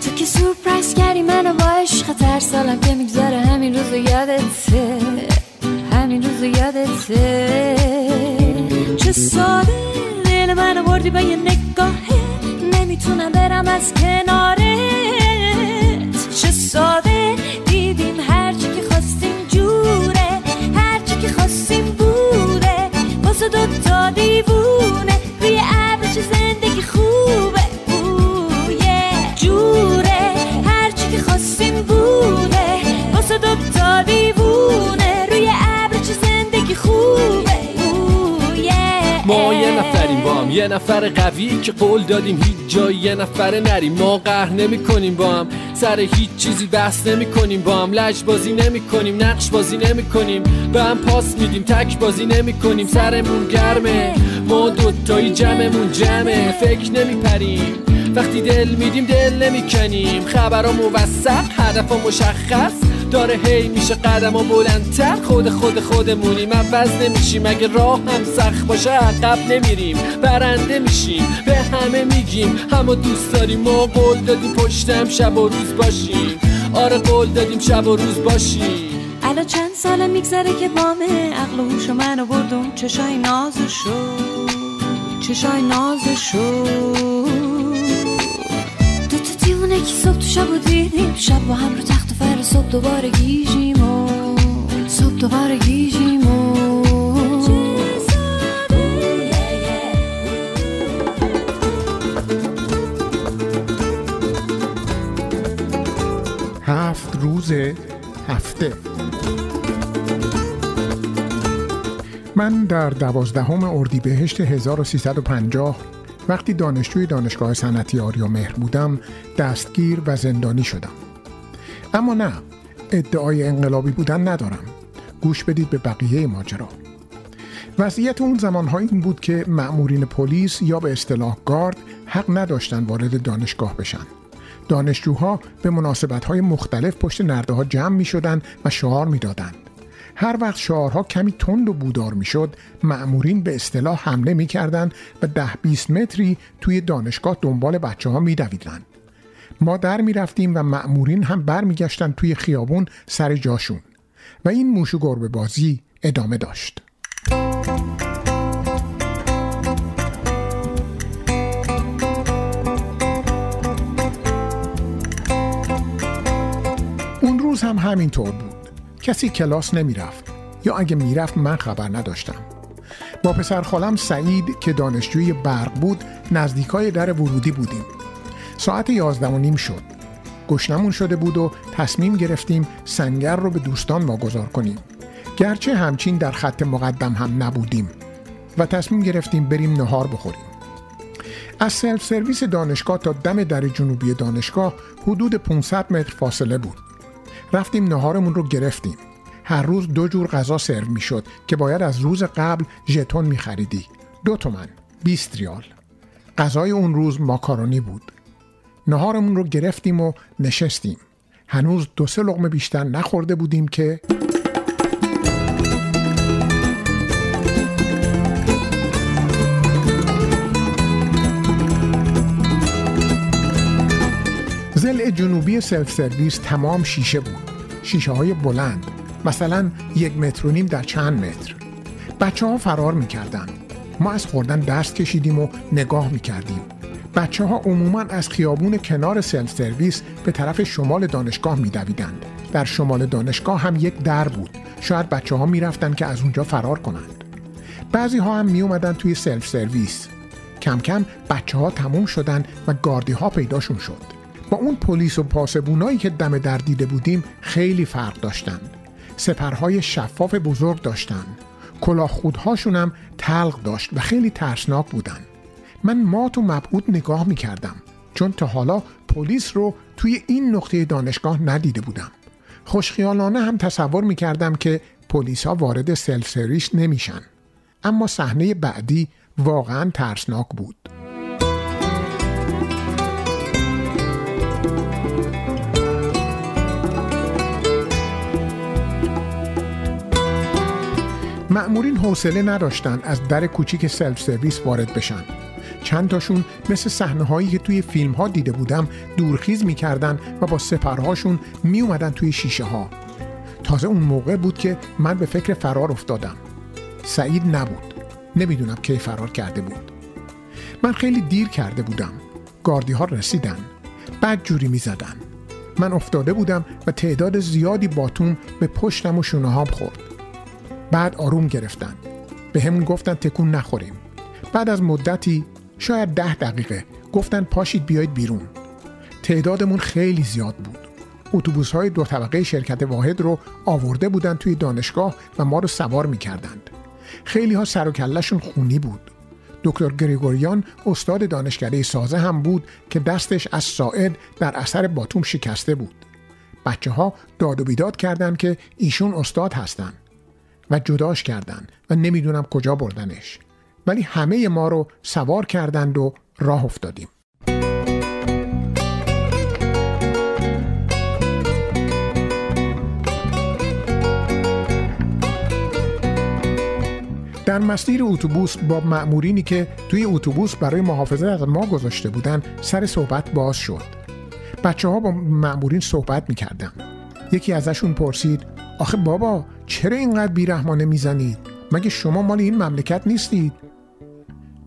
تو که سورپرایز کردی منو با عشق تر سالم که میگذره همین روز یادته. همین روز یادته. چه ساده دل منو بردی به یه نگاهه. نمی‌تونم برم از کنارت واسه دوتا دیوونه. یه نفر قوی که قول دادیم هیچ جایی یه نفر نریم. ما قهر نمی کنیم با هم. سر هیچ چیزی بحث نمی کنیم با هم. لج بازی نمی کنیم نقش بازی نمی کنیم به هم پاس میدیم تک بازی نمی کنیم سرمون گرمه. ما دوتایی جمعمون جمعه. فکر نمی پریم وقتی دل میدیم دل نمی کنیم خبرها موثق هدف مشخص داره هی میشه قدم ها بلندتر. خود خود خودمونیم عوض نمیشیم. اگه راه هم سخت باشه عقب نمیریم. برنده میشیم به همه میگیم. همه دوست داریم ما قول دادیم پشتم شب و روز باشیم. آره قول دادیم شب و روز باشیم. الان چند ساله میگذره که بامه عقل و هوش منو بردم چشای نازشو چشای نازشو دو تا دیوونه که صبح تو شب و دیدیم. شب با هم رو تخت و فر صبح دوباره گیجیم و صبح دوباره گیجیم و هفت روز هفته. من در دوازدهم اردیبهشت 1350 وقتی دانشجوی دانشگاه صنعتی آریا مهر بودم دستگیر و زندانی شدم. اما نه ادعای انقلابی بودن ندارم گوش بدید به بقیه ماجرا وضعیت اون زمانها این بود که مأمورین پلیس یا به اصطلاح گارد حق نداشتن وارد دانشگاه بشن دانشجوها به مناسبت‌های مختلف پشت نرده ها جمع می شدن و شعار می دادن. هر وقت شعارها کمی تند و بودار می شد مأمورین به اصطلاح حمله می کردن و ده 20 متری توی دانشگاه دنبال بچه ها می دویدن. ما در می رفتیم و مأمورین هم بر می گشتن توی خیابون سر جاشون و این موش و گربه بازی ادامه داشت. اون روز هم همینطور بود. کسی کلاس نمی‌رفت یا اگه می‌رفت من خبر نداشتم. با پسر خالم سعید که دانشجوی برق بود نزدیکای در ورودی بودیم. ساعت یازده و نیم شد. گشنمون شده بود و تصمیم گرفتیم سنگر رو به دوستان واگذار کنیم. گرچه همچین در خط مقدم هم نبودیم و تصمیم گرفتیم بریم نهار بخوریم. از سلف سرویس دانشگاه تا دم در جنوبی دانشگاه حدود 500 متر فاصله بود. رفتیم نهارمون رو گرفتیم. هر روز دو جور غذا سرو می‌شد که باید از روز قبل ژتون می خریدی دو تومن 20 ریال. غذای اون روز ماکارونی بود. نهارمون رو گرفتیم و نشستیم. هنوز دو سه لقمه بیشتر نخورده بودیم که ضلع جنوبی سلف سرویس تمام شیشه بود. شیشه های بلند. مثلا یک متر و نیم در چند متر. بچه ها فرار می‌کردن. ما از خوردن دست کشیدیم و نگاه می‌کردیم. بچه ها عموما از خیابون کنار سلف سرویس به طرف شمال دانشگاه میدویدند. در شمال دانشگاه هم یک در بود. شاید بچه ها می‌رفتن که از اونجا فرار کنند. بعضی ها هم می اومدن توی سلف سرویس کم کم بچه ها تموم شدن و گاردی ها پیداشون شد. با اون پلیس و پاسبونایی که دم در دیده بودیم خیلی فرق داشتند. سپرهای شفاف بزرگ داشتن کلاه خودهاشون هم تلق داشت و خیلی ترسناک بودن من مات و مبهوت نگاه می‌کردم چون تا حالا پلیس رو توی این نقطه دانشگاه ندیده بودم. خوشخیالانه هم تصور می‌کردم که پلیس ها وارد سلف سرویس نمیشن. اما صحنه بعدی واقعا ترسناک بود. مأمورین حوصله نداشتن از در کوچیک سلف سرویس وارد بشن. چند تاشون مثل صحنه هایی که توی فیلم ها دیده بودم دورخیز می‌کردن و با سپرهاشون می اومدن توی شیشه ها تازه اون موقع بود که من به فکر فرار افتادم. سعید نبود. نمی‌دونم کی فرار کرده بود. من خیلی دیر کرده بودم. گاردی ها رسیدن. بعد جوری می زدن. من افتاده بودم و تعداد زیادی باتوم به پشتم و شونه هام خورد. بعد آروم گرفتن. به همون گفتن تکون نخوریم. بعد از مدتی شاید ده دقیقه. گفتن پاشید بیاید بیرون. تعدادمون خیلی زیاد بود. اتوبوس های دو طبقه شرکت واحد رو آورده بودن توی دانشگاه و ما رو سوار می کردند. خیلی ها سر و کلشون خونی بود. دکتر گریگوریان استاد دانشکده سازه هم بود که دستش از ساعد در اثر باتوم شکسته بود. بچه ها داد و بیداد کردند که ایشون استاد هستند و جداش کردند و نمی‌دونم کجا بردنش. ولی همه ما رو سوار کردند و راه افتادیم. در مسیر اتوبوس با مأمورینی که توی اتوبوس برای محافظت از ما گذاشته بودن سر صحبت باز شد. بچه ها با مأمورین صحبت می‌کردن. یکی ازشون پرسید آخه بابا چرا اینقدر بیرحمانه می‌زنید مگه شما مال این مملکت نیستید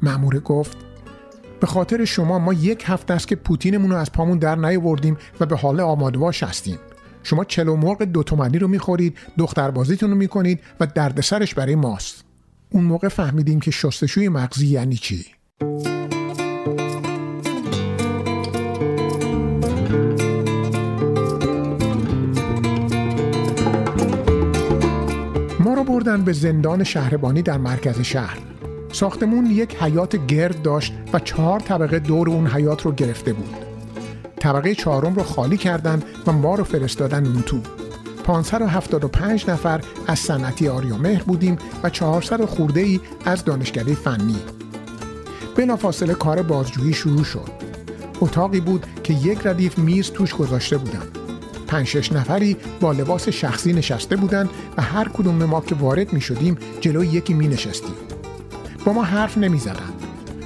مأموره گفت به خاطر شما ما یک هفته است که پوتینمون رو از پامون در نیاوردیم و به حال آمادواش هستیم. شما چلو مرغ دو تومنی رو می‌خورید دختربازیتون رو می‌کنید و دردسرش برای ماست. اون موقع فهمیدیم که شستشوی مغزی یعنی چی؟ ما رو بردن به زندان شهربانی در مرکز شهر. ساختمون یک حیات گرد داشت و چهار طبقه دور اون حیات رو گرفته بود. طبقه چهارم رو خالی کردن و ما رو فرستادن اون تو 575 نفر از صنعتی آریامهر بودیم و 400 خورده ای از دانشکده فنی. بلافاصله کار بازجویی شروع شد. اتاقی بود که یک ردیف میز توش گذاشته بودن. پنج شش نفری با لباس شخصی نشسته بودند و هر کدوم ما که وارد می شدیم جلوی یکی می نشستیم با ما حرف نمی زدن.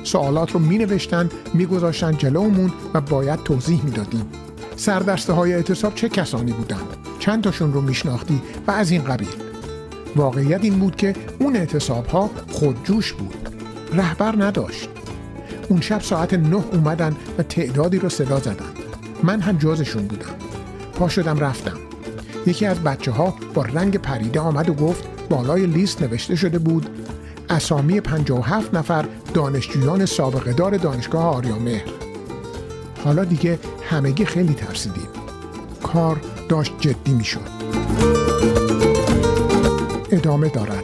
سوالات رو می نوشتن می گذاشتن جلومون و باید توضیح می دادیم سردسته های اعتصاب چه کسانی بودند چند تاشون رو میشناختی و از این قبیل؟ واقعیت این بود که اون اعتصاب ها خودجوش بود. رهبر نداشت. اون شب ساعت نه اومدن و تعدادی رو صدا زدن. من هم جزشون بودم. پا شدم رفتم. یکی از بچه ها با رنگ پریده آمد و گفت بالای لیست نوشته شده بود اسامی 57 نفر دانشجویان سابقه دار دانشگاه آریامهر. حالا دیگه همگی خیلی ترسیدیم. کار داشت جدی می شد ادامه دارد.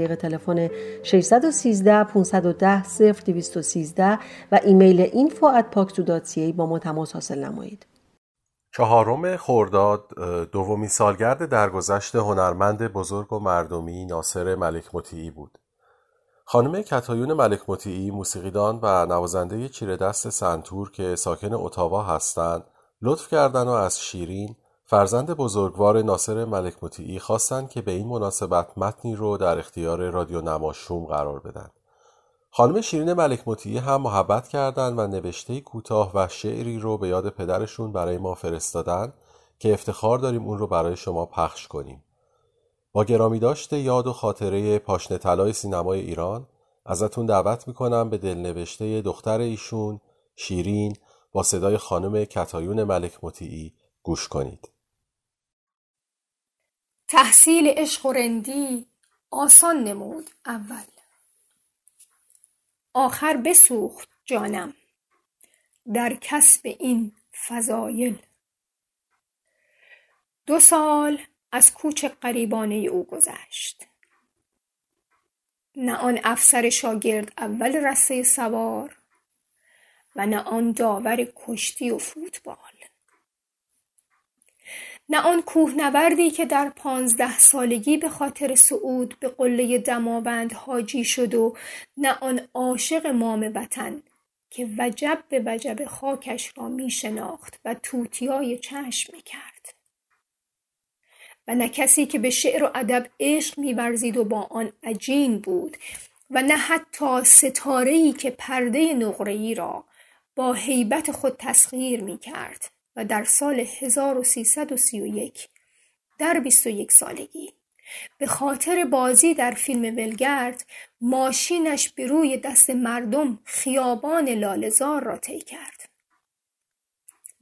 طریق تلفن 613 510 0213 و ایمیل info@paksu.ca با ما تماس حاصل نمایید. چهارم خرداد دومین سالگرد درگذشت هنرمند بزرگ و مردمی ناصر ملک مطیعی بود. خانم کتایون ملک مطیعی موسیقیدان و نوازنده چیره دست سنتور که ساکن اتاوا هستند لطف کردن و از شیرین فرزند بزرگوار ناصر ملک مطیعی خواستند که به این مناسبت متنی رو در اختیار رادیو نماشوم قرار بدن. خانم شیرین ملک مطیعی هم محبت کردند و نوشته کوتاه و شعری رو به یاد پدرشون برای ما فرستادن که افتخار داریم اون رو برای شما پخش کنیم. با گرامی داشته یاد و خاطره پاشنه طلای سینمای ایران ازتون دعوت می‌کنم به دلنوشته دختر ایشون شیرین با صدای خانم کتایون ملک مطیعی گوش کنید. تحصیل عشق و رندی آسان نمود اول. آخر بسوخت جانم در کسب این فضایل. دو سال از کوچ قریبانه او گذشت. نه آن افسر شاگرد اول رسته سوار و نه آن داور کشتی و فوتبال. نه آن کوهنوردی که در پانزده سالگی به خاطر صعود به قله دماوند حاجی شد و نه آن عاشق مام وطن که وجب به وجب خاکش را می شناخت و توتیای چشم می کرد. و نه کسی که به شعر و ادب عشق میورزید و با آن عجین بود و نه حتی ستاره‌ای که پرده نقره‌ای را با هیبت خود تسخیر می کرد و در سال 1331 در 21 سالگی. به خاطر بازی در فیلم ولگرد ماشینش به روی دست مردم خیابان لالزار را طی کرد.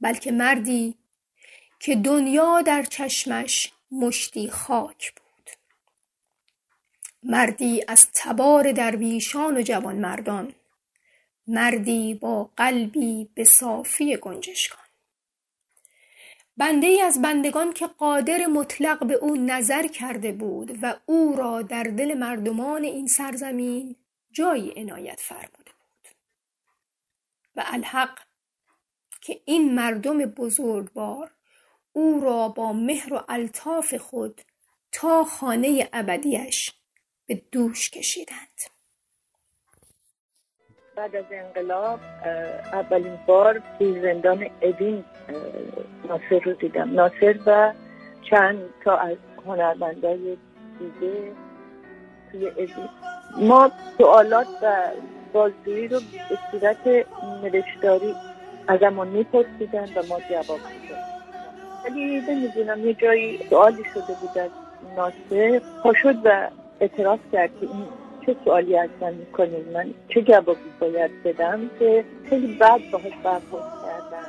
بلکه مردی که دنیا در چشمش مشتی خاک بود. مردی از تبار درویشان و جوانمردان. مردی با قلبی به صافی گنجشکان. بنده ای از بندگان که قادر مطلق به او نظر کرده بود و او را در دل مردمان این سرزمین جایی عنایت فرموده بود. و الحق که این مردم بزرگوار او را با مهر و الطاف خود تا خانه ابدیش به دوش کشیدند. بعد از انقلاب اولین بار توی زندان ادین ناصر رو دیدم. ناصر و چند تا از هنرمندای دیگه توی ادین. ما سوالات و بازجویی رو به صورت نوشتاری ازمون میپرسیدن و ما جواب می‌دادیم. ولی نمی‌دونم یه جایی سوالی شده بود از ناصر. پا شد و اعتراف کرد که این چه سوالی از من می‌کنید؟ من چه جوابی باید بدم که خیلی بد باهاش برخورد کردن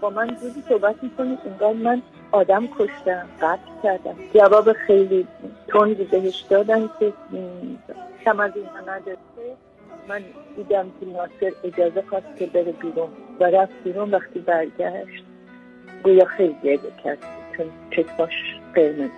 با من جوری صحبت می‌کنید انگار من آدم کشتم قتل کردم. جواب خیلی تندی بهش دادن که کم از این من دیدم که ناصر اجازه خواست که بره بیرون و رفت بیرون وقتی برگشت. گویا خیلی گریه کرد چون چشماش قرمز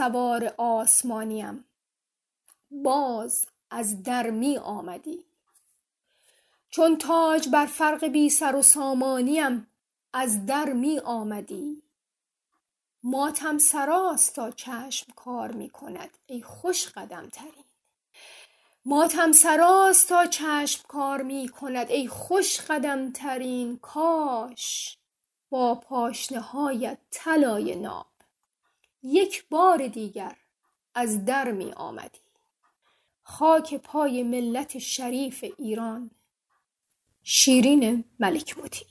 سوار آسمانیم. باز از در می آمدی. چون تاج بر فرق بی سر و سامانیم از در می آمدی. ماتم سراست تا چشم کار می کند ای خوش قدم ترین. ماتم سراست تا چشم کار می کند ای خوش قدم ترین. کاش با پاشنه هایت طلای ناب. یک بار دیگر از در می آمدی. خاک پای ملت شریف ایران شیرین ملک مطیع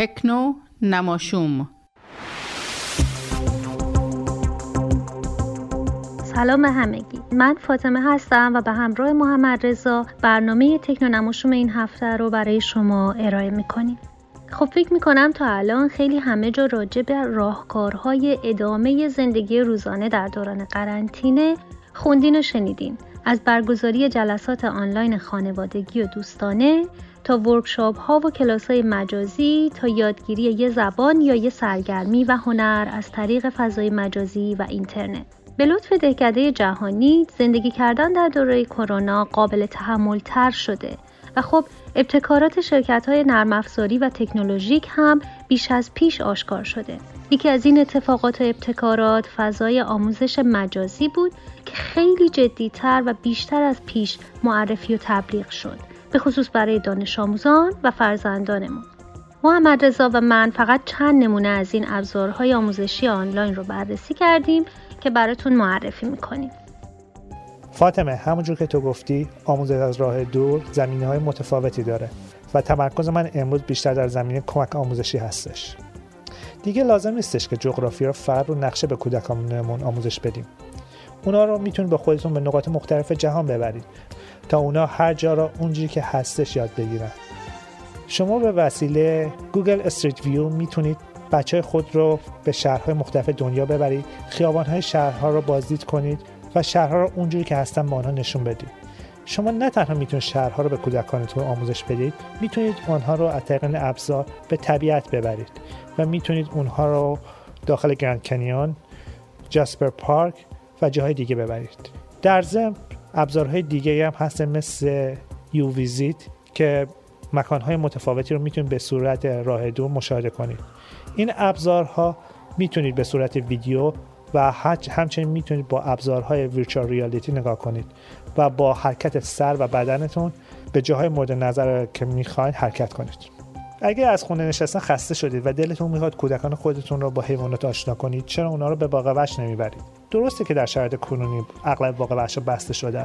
تکنو نماشوم. سلام همگی. من فاطمه هستم و به همراه محمد رضا برنامه تکنو نماشوم این هفته رو برای شما ارائه می‌کنیم. خب فکر می‌کنم تا الان خیلی همه جا راجع به راهکارهای ادامه زندگی روزانه در دوران قرنطینه خوندین و شنیدین. از برگزاری جلسات آنلاین خانوادگی و دوستانه تا ورکشاپ ها و کلاس های مجازی تا یادگیری یه زبان یا یه سرگرمی و هنر از طریق فضای مجازی و اینترنت به لطف دهکده جهانی زندگی کردن در دوره کرونا قابل تحمل تر شده و خب ابتکارات شرکت های نرم افزاری و تکنولوژیک هم بیش از پیش آشکار شده. یکی از این اتفاقات و ابتکارات فضای آموزش مجازی بود که خیلی جدیتر و بیشتر از پیش معرفی و تبلیغ شد. به خصوص برای دانش آموزان و فرزندانمون. محمد رضا و من فقط چند نمونه از این ابزارهای آموزشی آنلاین رو بررسی کردیم که براتون معرفی می‌کنیم. فاطمه همونجور که تو گفتی آموزش از راه دور زمینه های متفاوتی داره و تمرکز من امروز بیشتر در زمینه کمک آموزشی هستش دیگه لازم نیستش که جغرافیا رو فرد رو نقشه به کودکانمون آموزش بدیم اونا رو می‌تونید به خودتون به نقاط مختلف جهان ببرید تا اونا هر جا را اونجوری که هستش یاد بگیرن. شما به وسیله گوگل استریت ویو می‌تونید بچه خود رو به شهرهای مختلف دنیا ببرید خیابانهای شهرها رو بازدید کنید و شهرها رو اونجوری که هستن به آنها نشون بدید. شما نه تنها می‌تونید شهرها رو به کودکانتون آموزش بدید می‌تونید آنها رو از طریق ابزار به طبیعت ببرید و می‌تونید اونها رو داخل گرند کنیون جاسپر پارک و جاهای دیگه ببرید. در ضمن ابزارهای دیگه هم هست مثل یو ویزیت که مکانهای متفاوتی رو می‌تونید به صورت راه دور مشاهده کنید. این ابزارها می‌تونید به صورت ویدیو و همچنین می‌تونید با ابزارهای ویرچوال ریالیتی نگاه کنید و با حرکت سر و بدنتون به جاهای مورد نظر که می‌خواید حرکت کنید. اگه از خونه نشستن خسته شدید و دلتون می‌خواد کودکان خودتون رو با حیوانات آشنا کنید چرا اونا رو به باغ وحش نمی‌برید؟ درسته که در شرایط کنونی اغلب باغ وحش بسته شده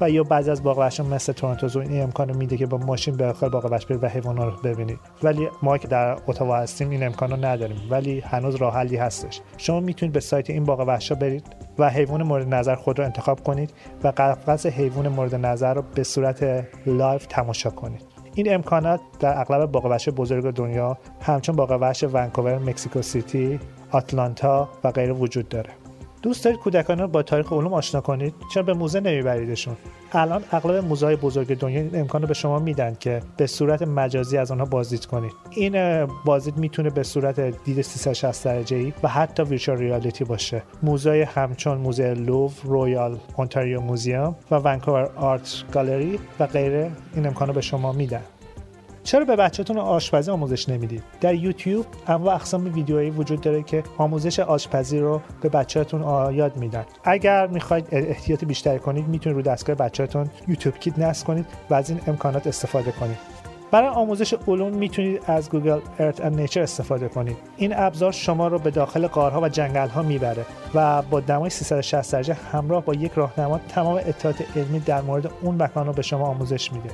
و یا بعضی از باغ وحش مثل Toronto Zoo این امکان میده که با ماشین به داخل باغ وحش برید و حیوانات رو ببینید. ولی ما که در اتاوا هستیم این امکان رو نداریم ولی هنوز راه حلی هستش. شما می‌تونید به سایت این باغ وحش برید و حیوان مورد نظر خود رو انتخاب کنید و قفس حیوان مورد نظر رو به صورت live تماشا کنید. این امکانات در اغلب باغ بزرگ دنیا همچون باغ ونکوور، مکسیکو سیتی، آتلانتا و غیره وجود داره. دوست دارید کودکان رو با تاریخ علوم آشنا کنید؟ چرا به موزه نمیبریدشون؟ الان اغلب موزه بزرگ دنیا این امکان رو به شما میدن که به صورت مجازی از آنها بازدید کنید. این بازدید می‌تونه به صورت دید 360 درجه ای و حتی virtual reality باشه. موزه همچون موزه لوو Royal Ontario Museum و Vancouver Art Gallery و غیره این امکان رو به شما میدن. چرا به بچهتون آشپزی آموزش نمی‌دید؟ در یوتیوب انواع اقسام ویدیوهایی وجود داره که آموزش آشپزی رو به بچهتون یاد میدن. اگر می‌خواید احتیاط بیشتری کنید می‌تونید رو دستگاه بچهتون YouTube Kids نصب کنید و از این امکانات استفاده کنید. برای آموزش علوم می‌تونید از Google Art and Nature استفاده کنید. این ابزار شما رو به داخل غارها و جنگل ها می‌بره و با نمای 360 درجه همراه با یک راهنما تمام اطلاعات علمی در مورد اون مکان رو به شما آموزش میده.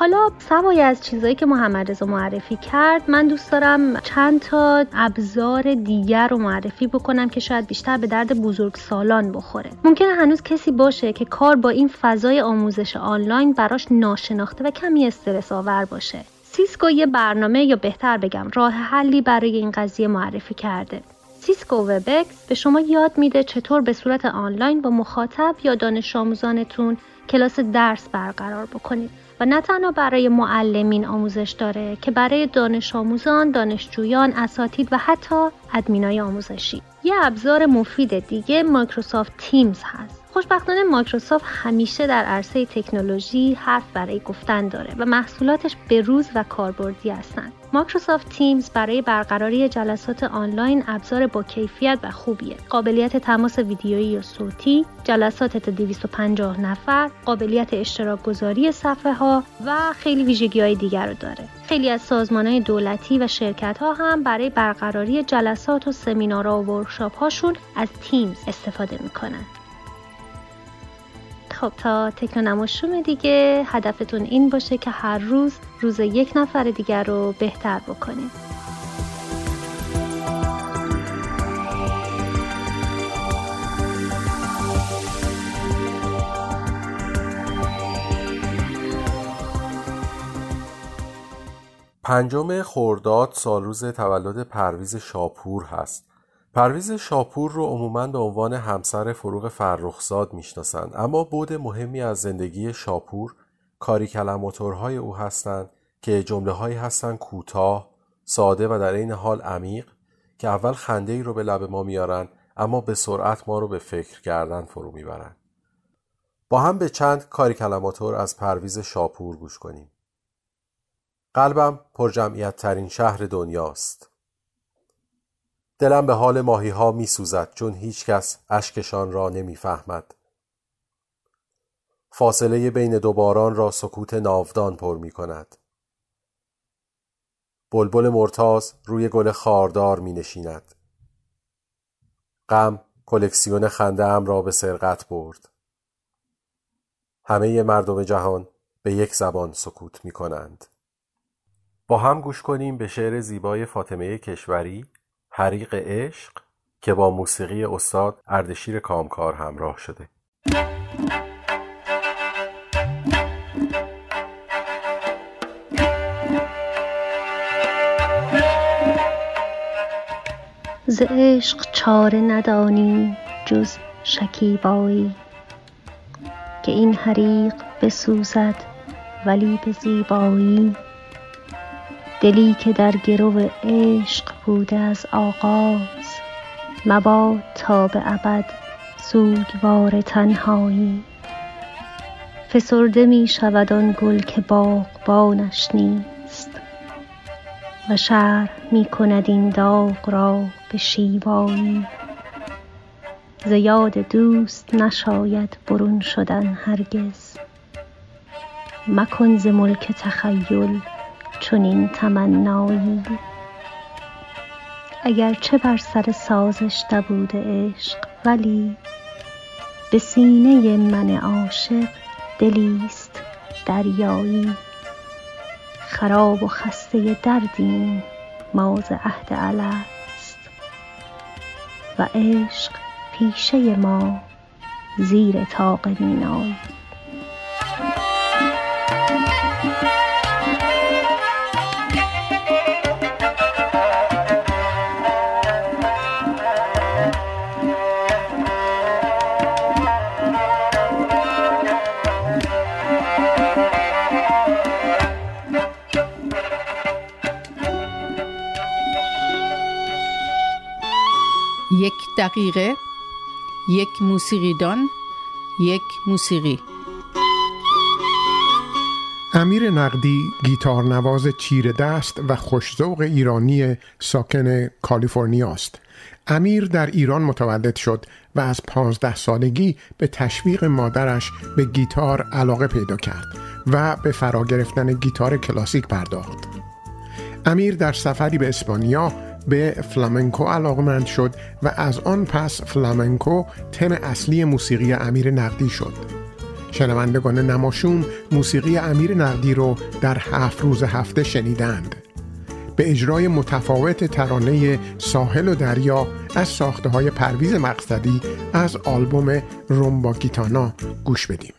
حالا سوای از چیزایی که محمد رضا معرفی کرد من دوست دارم چند تا ابزار دیگر رو معرفی بکنم که شاید بیشتر به درد بزرگ سالان بخوره. ممکنه هنوز کسی باشه که کار با این فضای آموزش آنلاین براش ناشناخته و کمی استرس آور باشه. سیسکو یه برنامه یا بهتر بگم راه حلی برای این قضیه معرفی کرده. Cisco Webex به شما یاد میده چطور به صورت آنلاین با مخاطب یا دانش آموزانتون کلاس درس برقرار بکنید. و نه تنها برای معلمین آموزش داره که برای دانش آموزان، دانشجویان، اساتید و حتی ادمینای آموزشی. یه ابزار مفید دیگه Microsoft Teams هست. خوشبختانه مایکروسافت همیشه در عرصه تکنولوژی حرف برای گفتن داره و محصولاتش به روز و کاربردی هستند. Microsoft Teams برای برقراری جلسات آنلاین ابزار با کیفیت و خوبیه. قابلیت تماس ویدیویی و صوتی، جلسات تا 250 نفر، قابلیت اشتراک گذاری صفحه ها و خیلی ویژگی های دیگر رو داره. خیلی از سازمان های دولتی و شرکت ها هم برای برقراری جلسات و سمینارها و workshop هاشون از تیمز استفاده می‌کنن. خب تا تکنونموشوم دیگه. هدفتون این باشه که هر روز روز یک نفر دیگر رو بهتر بکنید پنجم خورداد سالروز تولد پرویز شاپور هست. پرویز شاپور رو عموما به عنوان همسر فروغ فرخزاد می‌شناسند اما بود مهمی از زندگی شاپور کاری کلماتورهای او هستند که جمله هایی هستند کوتاه ساده و در این حال عمیق که اول خنده ای رو به لب ما میارن اما به سرعت ما رو به فکر کردن فرو می‌برند با هم به چند کاری کلماتور از پرویز شاپور گوش کنیم. قلبم پر جمعیت ترین شهر دنیاست. دلم به حال ماهی ها می سوزد چون هیچ کس اشکشان را نمی فهمد. فاصله بین دو باران را سکوت ناودان پر می کند. بلبل مرتاز روی گل خاردار می نشیند. غم کلکسیون خنده ام را به سرقت برد. همه مردم جهان به یک زبان سکوت می کنند. با هم گوش کنیم به شعر زیبای فاطمه کشوری حریق عشق که با موسیقی استاد اردشیر کامکار همراه شده. ز عشق چاره ندانی جز شکیبایی که این حریق بسوزد ولی به زیبایی. دلی که در گرو عشق بوده از آغاز مباد تا به ابد سوگوار تنهایی فسرده می شود آن گل که باغبانش نیست و شرح می کند این داغ را به شیوایی ز یاد دوست نشاید برون شدن هرگز مکن ز ملک تخیل چنین تمنایی. اگر چه بر سر سازش نبوده عشق ولی به سینه من عاشق دلیست دریایی. خراب و خسته دردیم ما ز عهد الست. و عشق پیشه ما زیر طاق مینایی. دقیقه یک موسیقیدان یک موسیقی امیر نقدی گیتار نواز چیر دست و خوشذوق ایرانی ساکن کالیفرنیا است. امیر در ایران متولد شد و از پانزده سالگی به تشویق مادرش به گیتار علاقه پیدا کرد و به فرا گرفتن گیتار کلاسیک پرداخت. امیر در سفری به اسپانیا به فلامنکو علاقمند شد و از آن پس فلامنکو تم اصلی موسیقی امیر نقدی شد. شنوندگان نماشوم موسیقی امیر نقدی رو در هفت روز هفته شنیدند. به اجرای متفاوت ترانه ساحل و دریا از ساخته های پرویز مقصدی از آلبوم رومبا گیتانا گوش بدیم.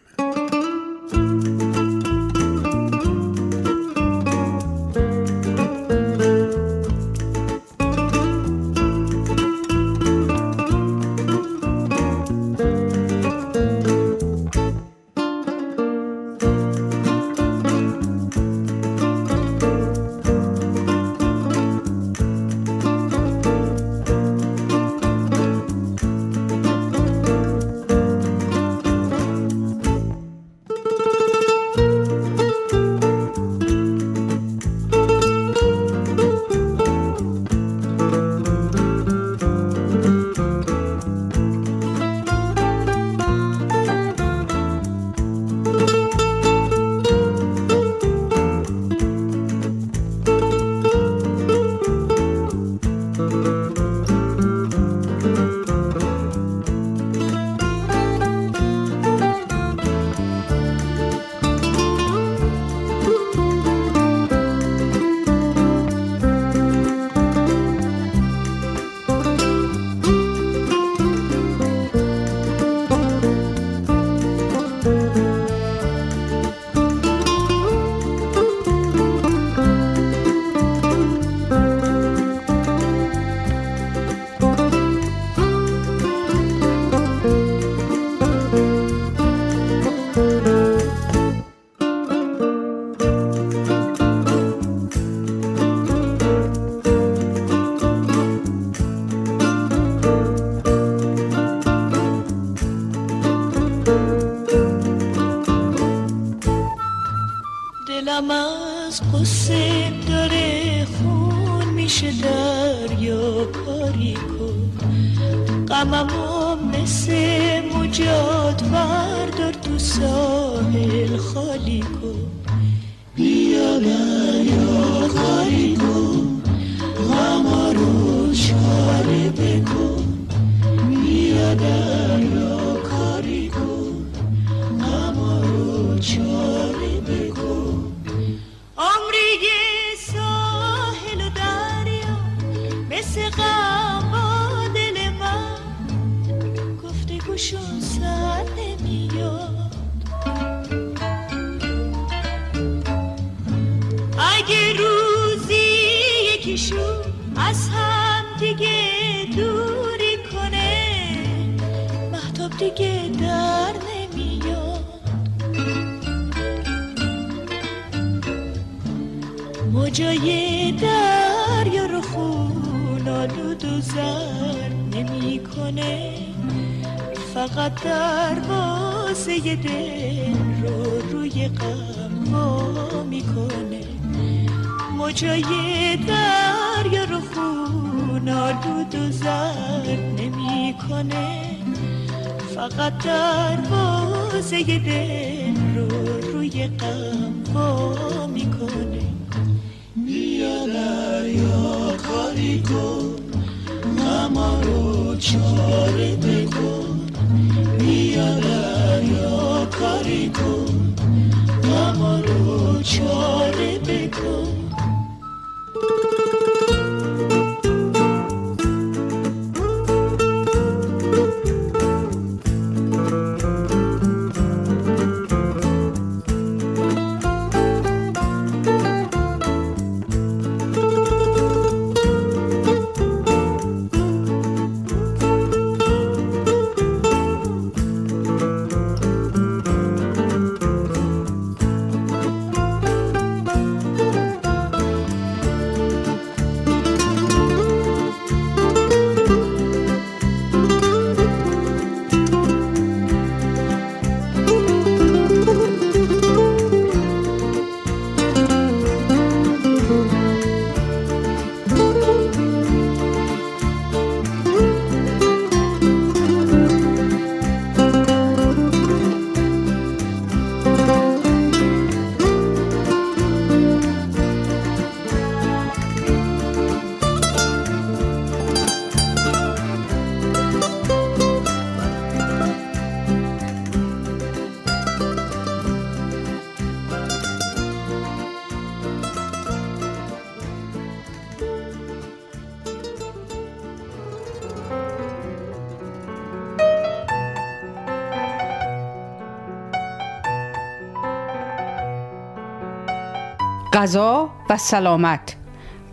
غذا و سلامت.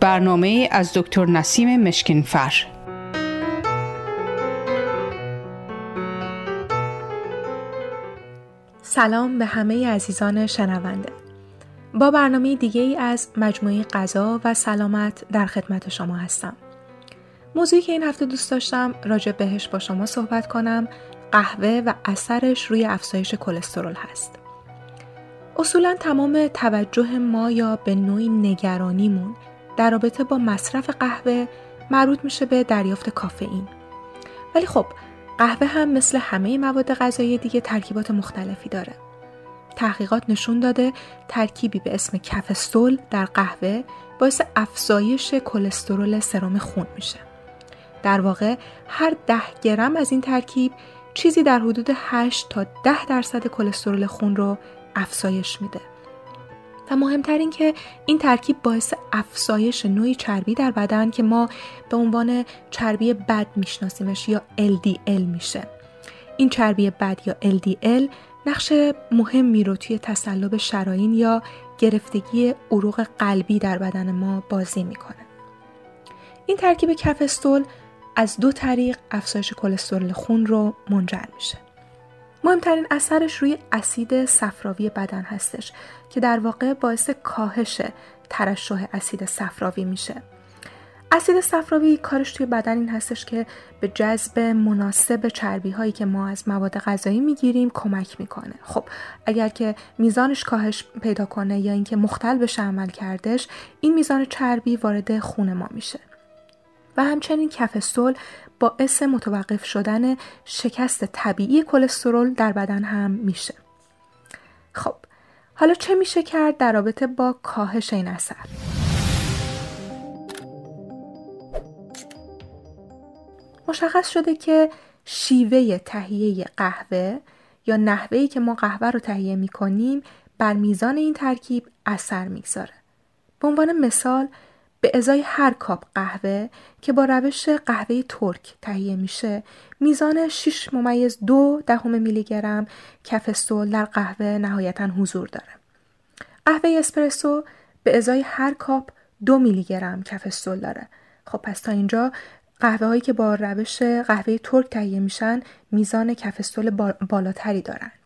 برنامه از دکتر نسیم مشکینفر. سلام به همه عزیزان شنونده. با برنامه دیگه از مجموعه غذا و سلامت در خدمت شما هستم. موضوعی که این هفته دوست داشتم راجع بهش با شما صحبت کنم قهوه و اثرش روی افزایش کلسترول هست. اصولا تمام توجه ما یا به نوعی نگرانیمون در رابطه با مصرف قهوه مربوط میشه به دریافت کافئین. ولی خب قهوه هم مثل همه مواد غذایی دیگه ترکیبات مختلفی داره. تحقیقات نشون داده ترکیبی به اسم کفستول در قهوه باعث افزایش کلسترول سرم خون میشه. در واقع هر ده گرم از این ترکیب چیزی در حدود 8 تا 10 درصد کلسترول خون رو افزایش میده. و مهمتر این که این ترکیب باعث افزایش نوعی چربی در بدن که ما به عنوان چربی بد میشناسیمش یا LDL میشه. این چربی بد یا LDL نقش مهمی رو توی تسلب شراین یا گرفتگی عروق قلبی در بدن ما بازی می‌کنه. این ترکیب کفستول از دو طریق افزایش کلسترول خون رو منجر میشه. مهمترین اثرش روی اسید صفراوی بدن هستش که در واقع باعث کاهش ترشح اسید صفراوی میشه. اسید صفراوی کارش توی بدن این هستش که به جذب مناسب چربی هایی که ما از مواد غذایی می‌گیریم کمک می‌کنه. خب اگر که میزانش کاهش پیدا کنه یا اینکه مختل بشه عمل کردش این میزان چربی وارد خون ما میشه. و همچنین کفستول باعث متوقف شدن شکست طبیعی کلسترول در بدن هم میشه. خب حالا چه میشه کرد در رابطه با کاهش این اثر؟ مشخص شده که شیوه تهیه قهوه یا نحوهی که ما قهوه رو تهیه می‌کنیم بر میزان این ترکیب اثر می‌گذاره. به عنوان مثال به ازای هر کاپ قهوه که با روش قهوه ترک تهیه میشه میزان 6 ممیز دو دهم میلی گرم کفستول در قهوه نهایتا حضور داره. قهوه اسپرسو به ازای هر کاپ دو میلی گرم کفستول داره. خب پس تا اینجا قهوه هایی که با روش قهوه ترک تهیه میشن میزان کفستول بالاتری دارند.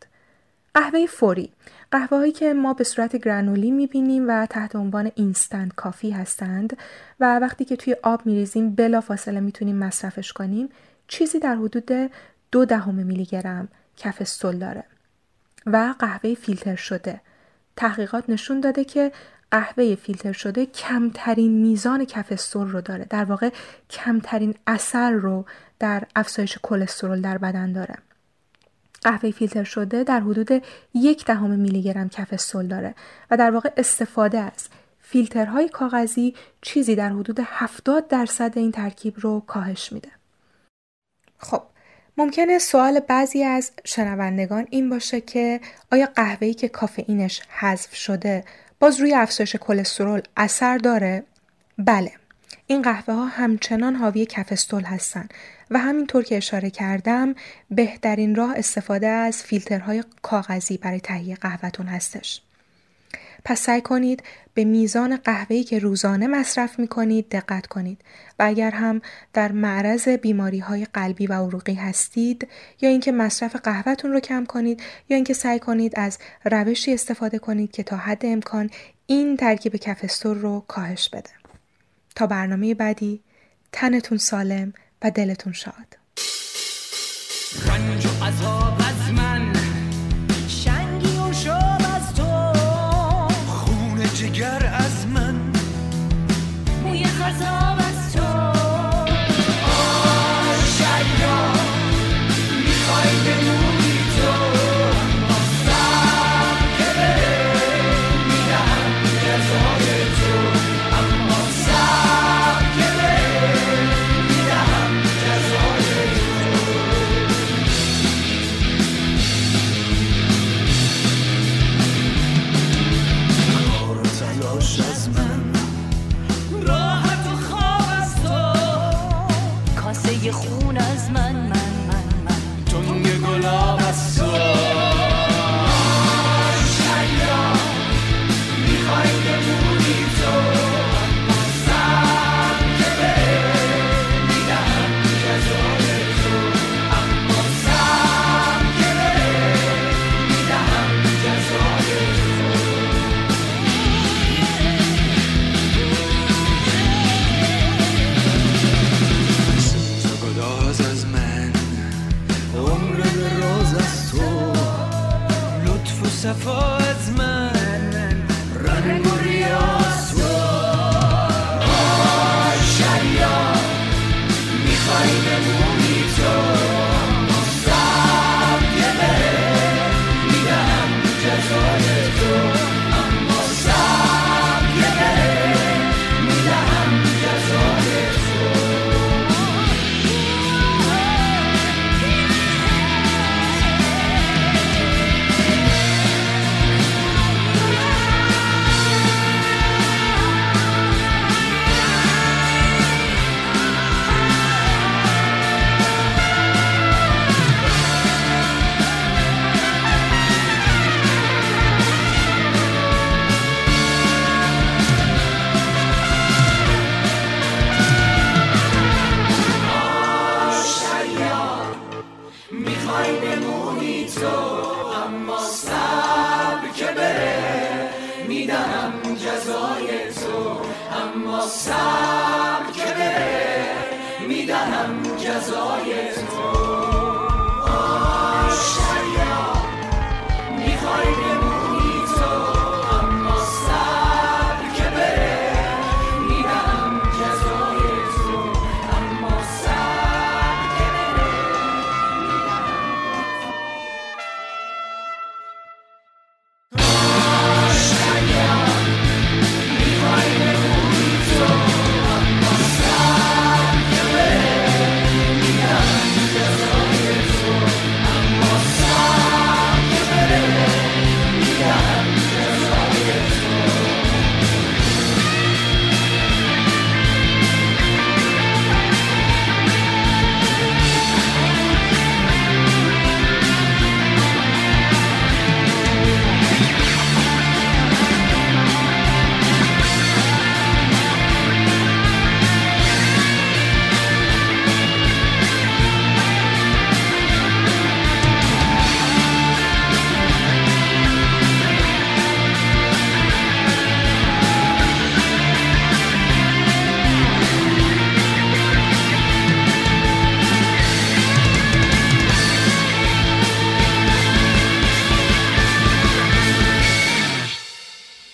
قهوه فوری. قهوه هایی که ما به صورت گرانولی می‌بینیم و تحت عنوان اینستنت کافی هستند و وقتی که توی آب میریزیم بلا فاصله می‌تونیم مصرفش کنیم چیزی در حدود دو دهم میلی گرم کف استول داره و قهوه فیلتر شده. تحقیقات نشون داده که قهوه فیلتر شده کمترین میزان کف استرول رو داره. در واقع کمترین اثر رو در افزایش کلسترول در بدن داره. قهوه فیلتر شده در حدود یک دهم میلی گرم کف استول داره و در واقع استفاده از فیلترهای کاغذی چیزی در حدود 70 درصد این ترکیب رو کاهش میده. خب ممکنه سوال بعضی از شنوندگان این باشه که آیا قهوه‌ای که کافئینش حذف شده باز روی افزایش کلسترول اثر داره؟ بله. این قهوه ها همچنان حاوی کفستول هستن و همینطور که اشاره کردم بهترین راه استفاده از فیلترهای کاغذی برای تهیه قهوهتون هستش. پس سعی کنید به میزان قهوه‌ای که روزانه مصرف می کنید دقت کنید و اگر هم در معرض بیماری های قلبی و عروقی هستید یا اینکه مصرف قهوهتون رو کم کنید یا اینکه سعی کنید از روشی استفاده کنید که تا حد امکان این ترکیب کفستور رو کاهش بده. تا برنامه بعدی تنتون سالم و دلتون شاد.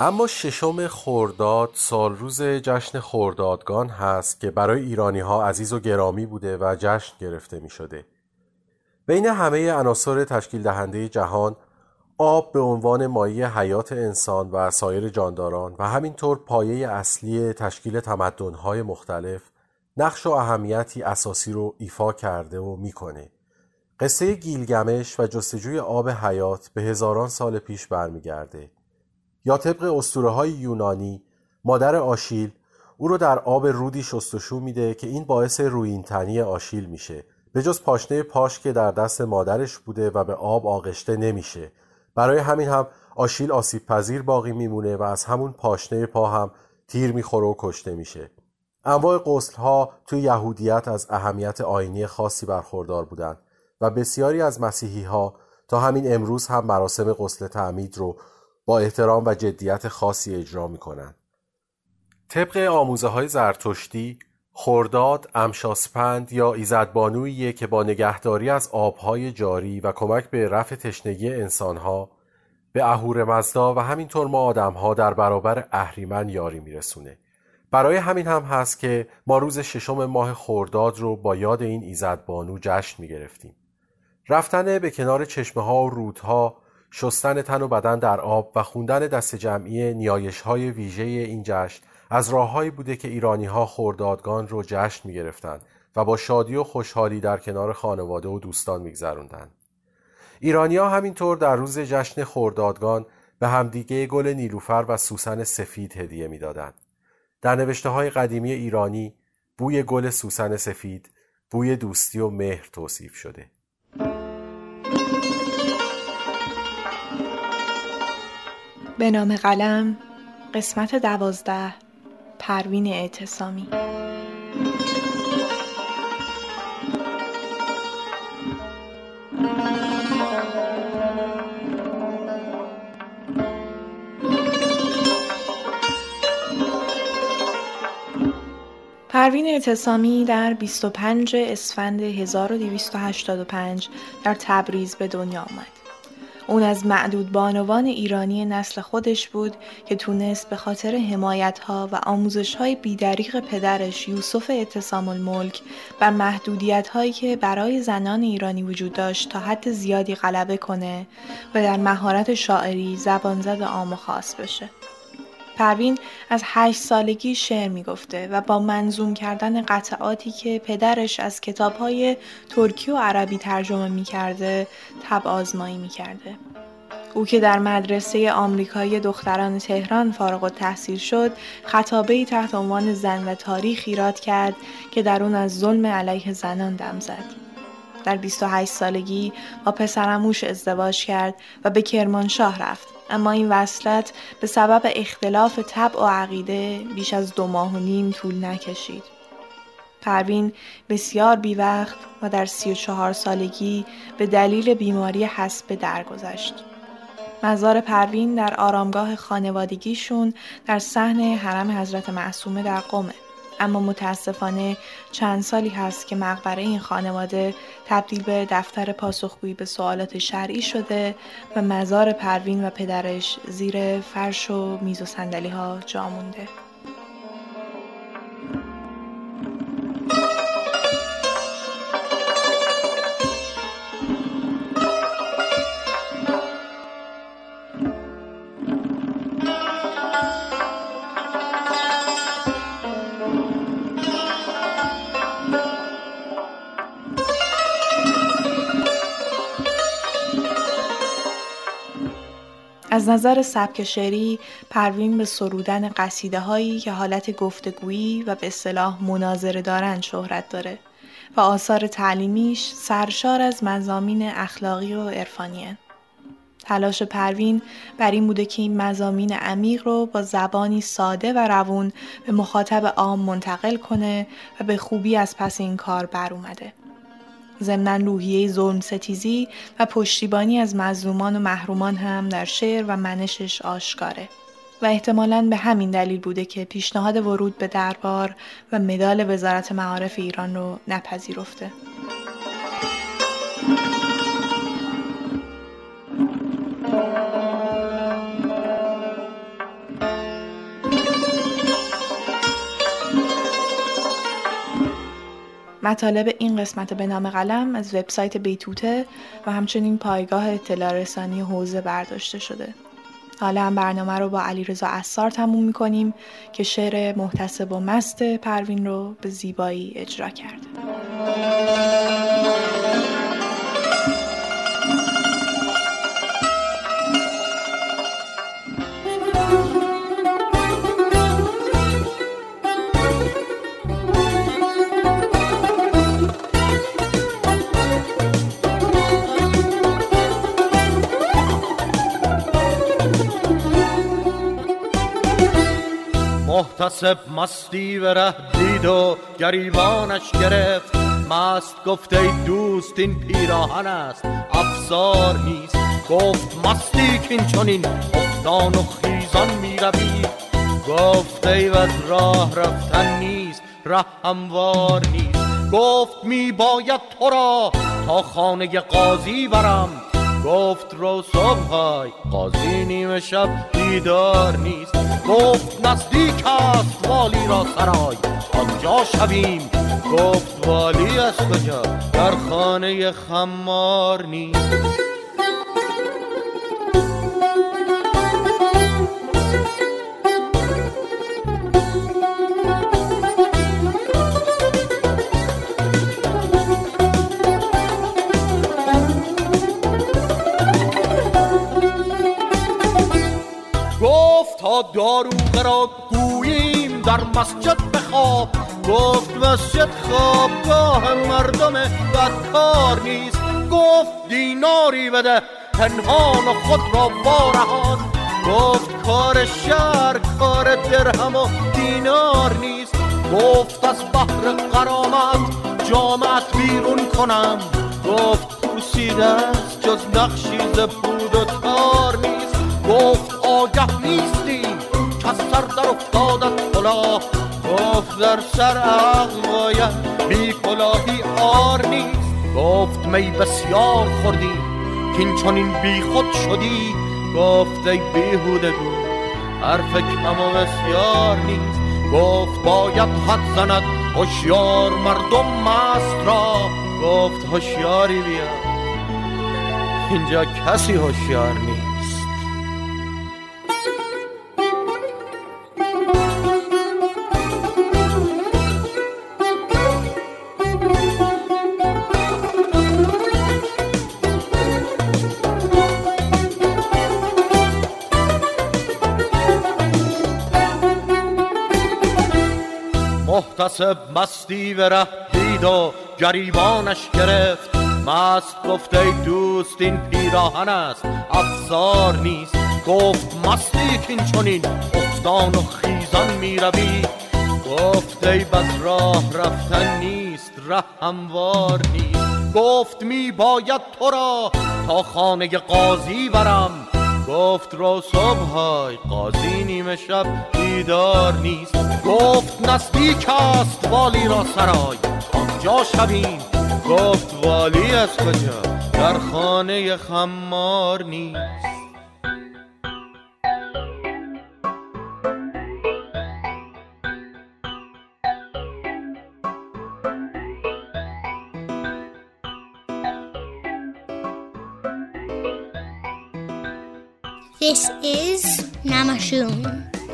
اما ششم خورداد سال روز جشن خوردادگان هست که برای ایرانی ها عزیز و گرامی بوده و جشن گرفته می شده. بین همه عناصر تشکیل دهنده جهان آب به عنوان مایه حیات انسان و سایر جانداران و همینطور پایه اصلی تشکیل تمدن‌های مختلف نقش و اهمیتی اساسی رو ایفا کرده و می‌کنه. قصه گیلگمش و جستجوی آب حیات به هزاران سال پیش برمیگرده. یا طبق اسطوره های یونانی مادر آشیل او رو در آب رودی شستشو میده که این باعث روینتنی آشیل میشه به جز پاشنه پاش که در دست مادرش بوده و به آب آغشته نمیشه. برای همین هم آشیل آسیب پذیر باقی میمونه و از همون پاشنه پا هم تیر می‌خوره و کشته میشه. انواع قسل ها توی یهودیت از اهمیت آینی خاصی برخوردار بودند و بسیاری از مسیحی ها تا همین امروز هم مراسم قسل تعمید رو با احترام و جدیت خاصی اجرا می‌کنند. طبق آموزه های زرتشتی خورداد امشاسپند یا ایزدبانویی که با نگهداری از آبهای جاری و کمک به رفع تشنگی انسانها به اهور مزدا و همینطور ما آدمها در برابر اهریمن یاری میرسونه برای همین هم هست که ما روز ششم ماه خورداد رو با یاد این ایزدبانو جشن می‌گرفتیم رفتن به کنار چشمه ها و رودها شستن تن و بدن در آب و خوندن دست جمعی نیایش های ویژه این جشن از راههایی بوده که ایرانی ها خوردادگان رو جشن می گرفتن و با شادی و خوشحالی در کنار خانواده و دوستان می گذروندن. ایرانی ها همینطور در روز جشن خوردادگان به همدیگه گل نیلوفر و سوسن سفید هدیه می‌دادند. در نوشته های قدیمی ایرانی بوی گل سوسن سفید بوی دوستی و مهر توصیف شده. به نام قلم قسمت دوازده پروین اعتصامی پروین اعتصامی در 25 اسفند 1285 در تبریز به دنیا آمد. اون از معدود بانوان ایرانی نسل خودش بود که تونست به خاطر حمایت ها و آموزش های بیدریق پدرش یوسف اعتصام الملک بر محدودیت هایی که برای زنان ایرانی وجود داشت تا حد زیادی غلبه کنه و در مهارت شاعری زبانزد عام و خاص بشه. پروین از هشت سالگی شعر می‌گفته و با منظوم کردن قطعاتی که پدرش از کتابهای ترکی و عربی ترجمه می‌کرده تب آزمایی می‌کرده. او که در مدرسه آمریکایی دختران تهران فارغ تحصیل شد خطابه تحت عنوان زن و تاریخ ایراد کرد که در اون از ظلم علیه زنان دم زد. در 28 سالگی با پسرموش ازدواج کرد و به کرمانشاه رفت اما این وصلت به سبب اختلاف طبع و عقیده بیش از دو ماه و نیم طول نکشید. پروین بسیار بی وقت و در سی و چهار سالگی به دلیل بیماری حسب درگذشت. مزار پروین در آرامگاه خانوادگیشون در صحن حرم حضرت معصومه در قمه. اما متاسفانه چند سالی هست که مقبره این خانواده تبدیل به دفتر پاسخگویی به سوالات شرعی شده و مزار پروین و پدرش زیر فرش و میز و سندلی ها جا مونده. از نظر سبک شعری پروین به سرودن قصیده هایی که حالت گفتگویی و به اصطلاح مناظره دارند شهرت داره و آثار تعلیمیش سرشار از مزامین اخلاقی و عرفانی تلاش پروین بر این بوده که این مزامین عمیق رو با زبانی ساده و روون به مخاطب عام منتقل کنه و به خوبی از پس این کار بر اومده. ضمنا روحیه ظلم ستیزی و پشتیبانی از مظلومان و محرومان هم در شعر و منشش آشکاره و احتمالا به همین دلیل بوده که پیشنهاد ورود به دربار و مدال وزارت معارف ایران رو نپذیرفته. مطالب این قسمت به نام قلم از وبسایت بیتوته و همچنین پایگاه اطلاع رسانی حوزه برداشته شده. حالا هم برنامه رو با علیرضا اسار تموم می‌کنیم که شعر محتسب و مست پروین رو به زیبایی اجرا کرده. محتسب مستی و ره دید و گریبانش گرفت مست گفت ای دوست این پیراهن است افسار نیست گفت مستی کین چنین افتان و خیزان می روی گفت ای راه رفتن نیست ره هموار نیست گفت می باید تو را تا خانه قاضی برم گفت رو صبح قاضی نیمه شب دیدار نیست. گفت نزدیک است والی را سرای آنجا شویم. گفت والی از کجا در خانه خمار نیست. تا داروغه را گوییم در مسجد بخواب. گفت مسجد خوابگاه مردم بدکار نیست. گفت دیناری بده پنهان خود را وارهان. گفت کار شهر کار درهم و دینار نیست. گفت از بحر قرامت جامعت بیرون کنم. گفت پوسیده است جز نقشی ز و تار نیست. گفت آگه نیستیم که از سر در افتادت کلاه. گفت در سر عقل باید بی کلاهی آر نیست. گفت می بسیار خوردی که این چنین بی خود شدی. گفت ای بیهوده گو حرف کم و بسیار نیست. گفت باید حد زند هوشیار مردم مست را. گفت هوشیاری بیا. اینجا کسی هوشیار نیست. محتسب مستی به ره دید و گریبانش گرفت. مست گفت ای دوست این پیراهن است. افسار نیست. گفت مستی کین چنین. افتان و خیزان می روی. گفت ای بس راه رفتن نیست ره هموار نیست. گفت می باید تو را تا خانه قاضی برم گفت رو صبح قاضی نیمه شب دیدار نیست. گفت نزدیک است والی را سرای. آنجا شویم. گفت والی از کجا؟ در خانه خمار نیست. This is Namashun,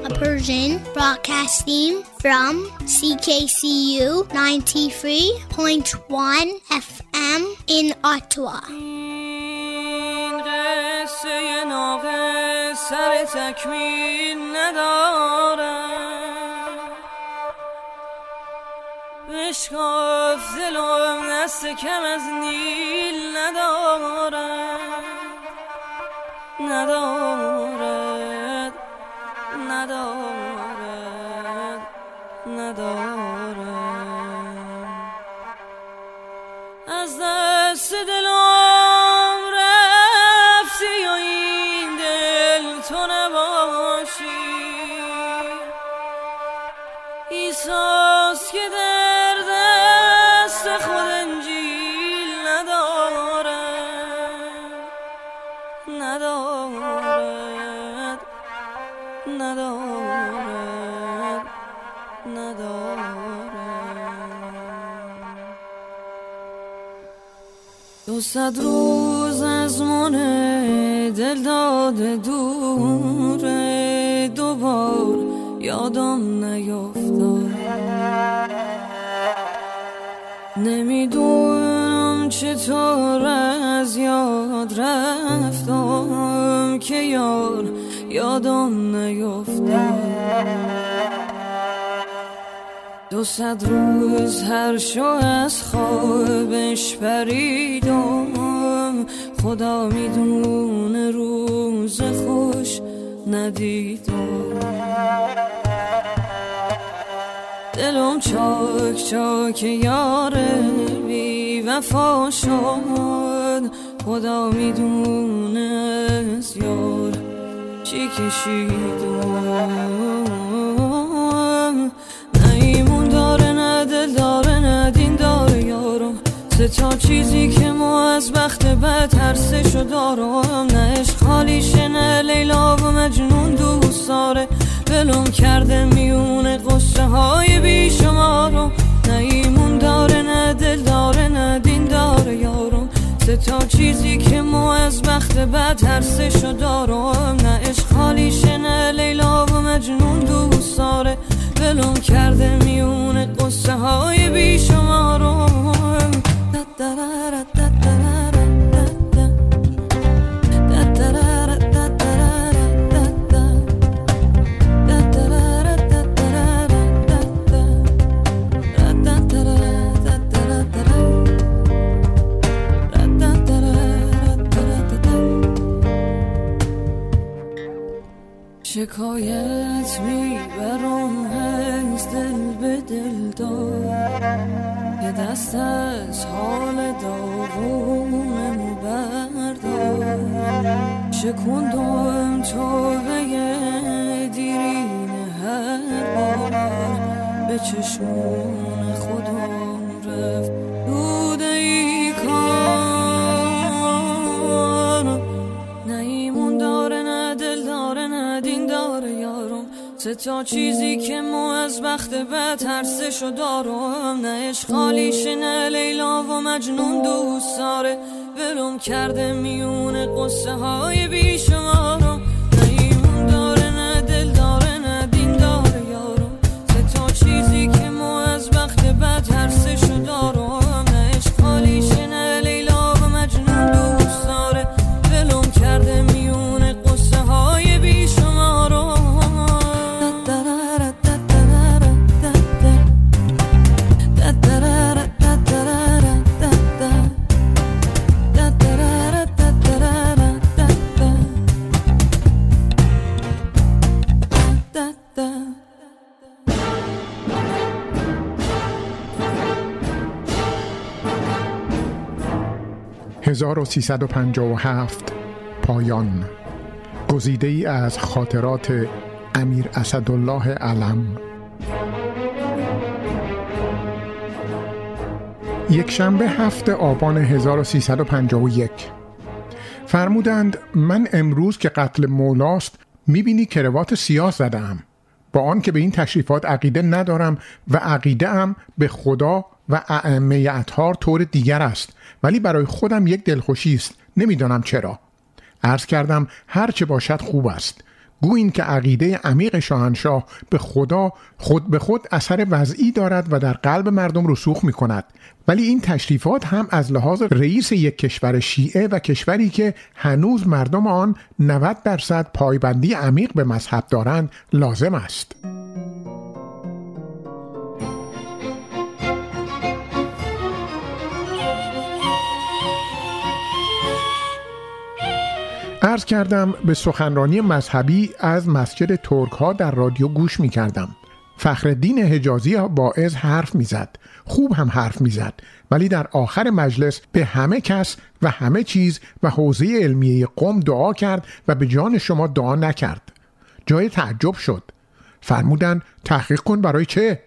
a Persian broadcasting from CKCU 93.1 FM in Ottawa. این قصه ناقص سر تکمیل ندارم بشکاف دلم دست کم از نیل ندارم ندارد ندارد ندارد. دو صد روز از من دل داده دوره دوبار یادم نیفتاد. نمی‌دونم چطور از یاد رفتم که یار یادم نیفتاد. دو صد روز هر شو از خوابش پریدم خدا می‌دونه روز خوش ندیدم. دلم چاک چاک یاره بی وفا شد. خدا می‌دونه از یار چی کشیدم. سه تا چیزی که ما از بخت بد ترسشو دارم نه عشق. خالیشه لیلا و مجنون دوست داره. دلم کرده میونه قصه های بیشمارم نه ایمون داره نه دل داره نه دین داره یارم سه تا چیزی که ما از بخت بد ترسشو دارم نه عشق. خالیشه لیلا و مجنون دوست داره. دلم کرده میونه قصه های بیشمارم شکایت می‌برم از دل به دل دار دست از حال داغونمو بردار شکندم تو به دیرین هر بار. به چشمون تا چیزی که ما از بد ترسشو دارم نه خالیشه نه لیلا و مجنون دوست داره. کرده میونه قصه های بیشمارم نه ایمون داره نه دل داره نه دین داره یارم سه تا چیزی که ما از بخت بد 1357 پایان. گزیده ای از خاطرات امیر اسدالله علم. یک شنبه هفت آبان 1351 فرمودند من امروز که قتل مولاست می‌بینی کروات سیاه زدم با آن که به این تشریفات عقیده ندارم و عقیده ام به خدا و ائمه اطهار طور دیگر است. ولی برای خودم یک دلخوشی است. نمی‌دانم چرا. عرض کردم هر چه باشد خوب است. گویین که عقیده عمیق شاهنشاه به خدا خود به خود اثر وضعی دارد و در قلب مردم رسوخ می کند ولی این تشریفات هم از لحاظ رئیس یک کشور شیعه و کشوری که هنوز مردم آن 90 درصد پایبندی عمیق به مذهب دارند لازم است. عرض کردم به سخنرانی مذهبی از مسجد ترک ها در رادیو گوش می کردم. فخردین حجازی باعث حرف می‌زد. خوب هم حرف می‌زد. ولی در آخر مجلس به همه کس و همه چیز و حوزه علمیه قوم دعا کرد و به جان شما دعا نکرد. جای تعجب شد. فرمودند تحقیق کن برای چه؟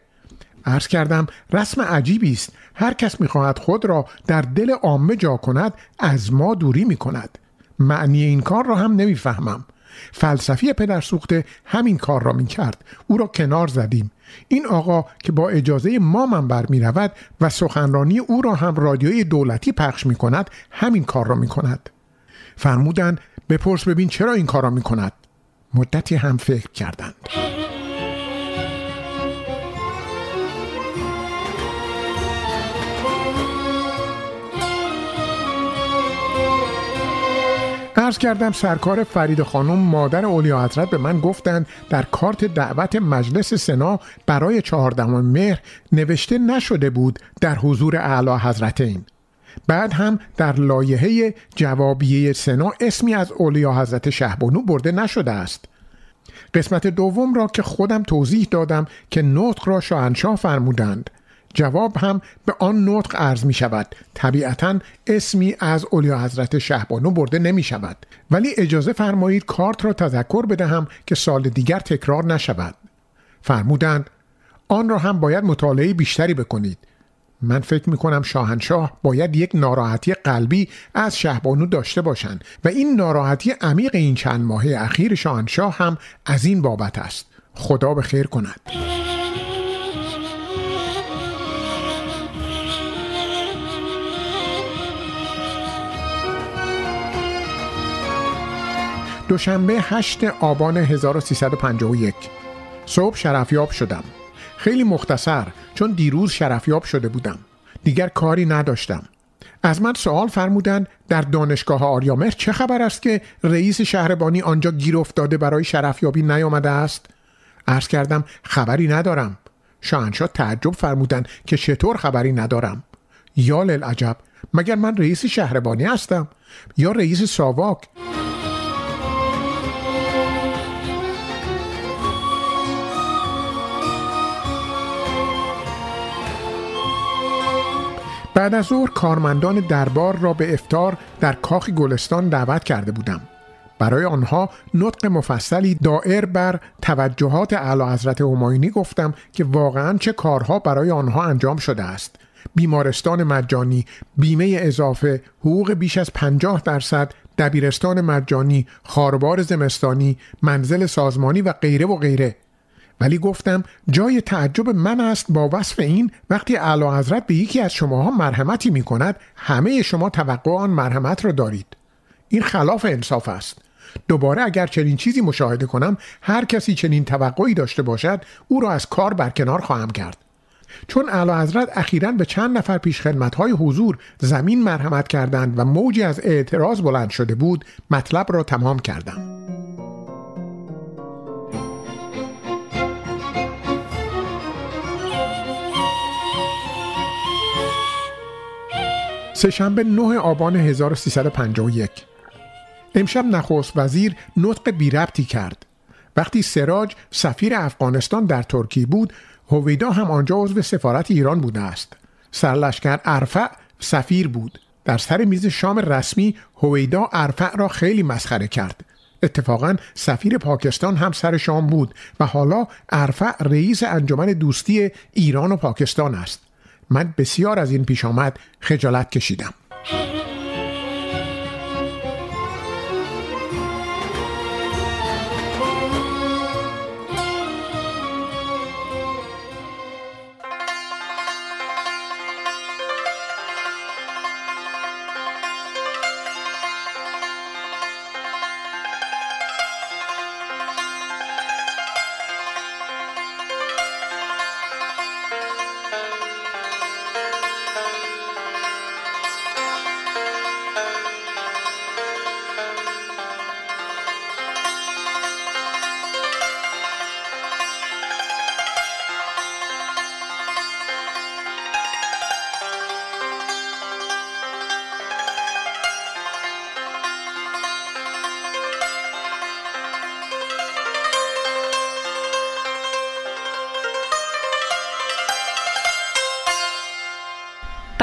عرض کردم رسم عجیبی است. هر کس می‌خواهد خود را در دل عامه جا کند از ما دوری می کند معنی این کار را هم نمی‌فهمم. فلسفی پدر سوخته همین کار را می کرد او را کنار زدیم. این آقا که با اجازه ما منبر می رود و سخنرانی او را هم رادیوی دولتی پخش می کند همین کار را می کند فرمودند بپرس ببین چرا این کار را می کند مدتی هم فکر کردند. عرض کردم سرکار فرید خانم مادر اولیا حضرت به من گفتند در کارت دعوت مجلس سنا برای چهاردهم مهر نوشته نشده بود در حضور اعلی حضرتین. بعد هم در لایحه جوابیه سنا اسمی از اولیا حضرت شهبانو برده نشده است. قسمت دوم را که خودم توضیح دادم که نطق را شاهنشاه فرمودند. جواب هم به آن نطق عرض می شود. طبیعتا اسمی از اولیا حضرت شهبانو برده نمی شود. ولی اجازه فرمایید کارت را تذکر بدهم که سال دیگر تکرار نشود. فرمودند آن را هم باید مطالعه بیشتری بکنید. من فکر می کنم شاهنشاه باید یک ناراحتی قلبی از شهبانو داشته باشند و این ناراحتی عمیق این چند ماه اخیر شاهنشاه هم از این بابت است. خدا به خیر کند. دوشنبه 8 آبان 1351 صبح شرفیاب شدم. خیلی مختصر چون دیروز شرفیاب شده بودم. دیگر کاری نداشتم. از من سوال فرمودن در دانشگاه آریامر چه خبر است که رئیس شهربانی آنجا گیر افتاده برای شرفیابی نیامده است؟ عرض کردم خبری ندارم. شاهنشاه تعجب فرمودن که چطور خبری ندارم. یا للعجب مگر من رئیس شهربانی هستم؟ یا رئیس ساواک؟ بعد از ظهر کارمندان دربار را به افتار در کاخ گلستان دعوت کرده بودم. برای آنها نطق مفصلی دائر بر توجهات اعلی حضرت هماینی گفتم که واقعا چه کارها برای آنها انجام شده است. بیمارستان مجانی، بیمه اضافه، حقوق بیش از 50 درصد، دبیرستان مجانی، خاربار زمستانی، منزل سازمانی و غیره و غیره. ولی گفتم جای تعجب من است با وصف این وقتی اعلی حضرت به یکی از شماها مرحمتی می کند همه شما توقع آن مرحمت را دارید. این خلاف انصاف است. دوباره اگر چنین چیزی مشاهده کنم هر کسی چنین توقعی داشته باشد او را از کار برکنار خواهم کرد. چون اعلی حضرت اخیرا به چند نفر پیش های حضور زمین مرحمت کردند و موجی از اعتراض بلند شده بود مطلب را تمام کردم. سهشنبه 9 آبان 1351 امشب نخست وزیر نطق بی ربطی کرد. وقتی سراج سفیر افغانستان در ترکیه بود هویدا هم آنجا عضو سفارت ایران بوده است. سرلشکر ارفع سفیر بود. در سر میز شام رسمی هویدا ارفع را خیلی مسخره کرد. اتفاقا سفیر پاکستان هم سر شام بود و حالا ارفع رئیس انجمن دوستی ایران و پاکستان است. من بسیار از این پیش آمد خجالت کشیدم.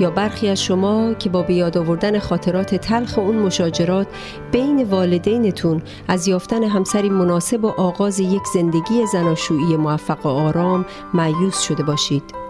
یا برخی از شما که با بیاد آوردن خاطرات تلخ اون مشاجرات بین والدینتون از یافتن همسری مناسب و آغاز یک زندگی زناشویی موفق و آرام معیوس شده باشید.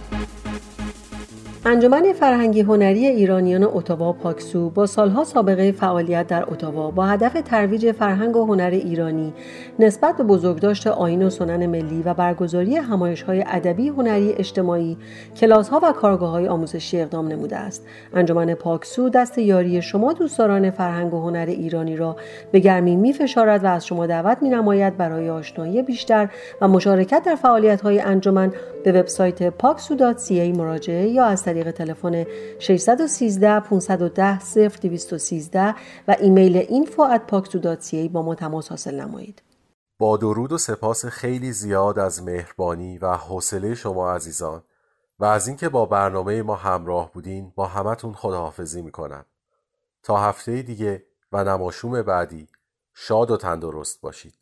انجمن فرهنگی هنری ایرانیان اتاوا پاکسو با سالها سابقه فعالیت در اتاوا با هدف ترویج فرهنگ و هنر ایرانی نسبت به بزرگداشت آین و سنن ملی و برگزاری همایش های ادبی هنری اجتماعی کلاس ها و کارگاه های آموزشی اقدام نموده است. انجمن پاکسو دست یاری شما دوستداران فرهنگ و هنر ایرانی را به گرمی می فشارد و از شما دعوت می نماید برای آشنایی بیشتر و مشارکت در فعالیت های انجمن به وبسایت paksu.ca مراجعه یا از طریق تلفن 613 510 0213 و ایمیل info@paksu.ca با ما تماس حاصل نمایید. با درود و سپاس خیلی زیاد از مهربانی و حوصله شما عزیزان و از اینکه با برنامه ما همراه بودین با همتون خداحافظی می‌کنم تا هفته دیگه و نماشوم بعدی شاد و تندرست باشید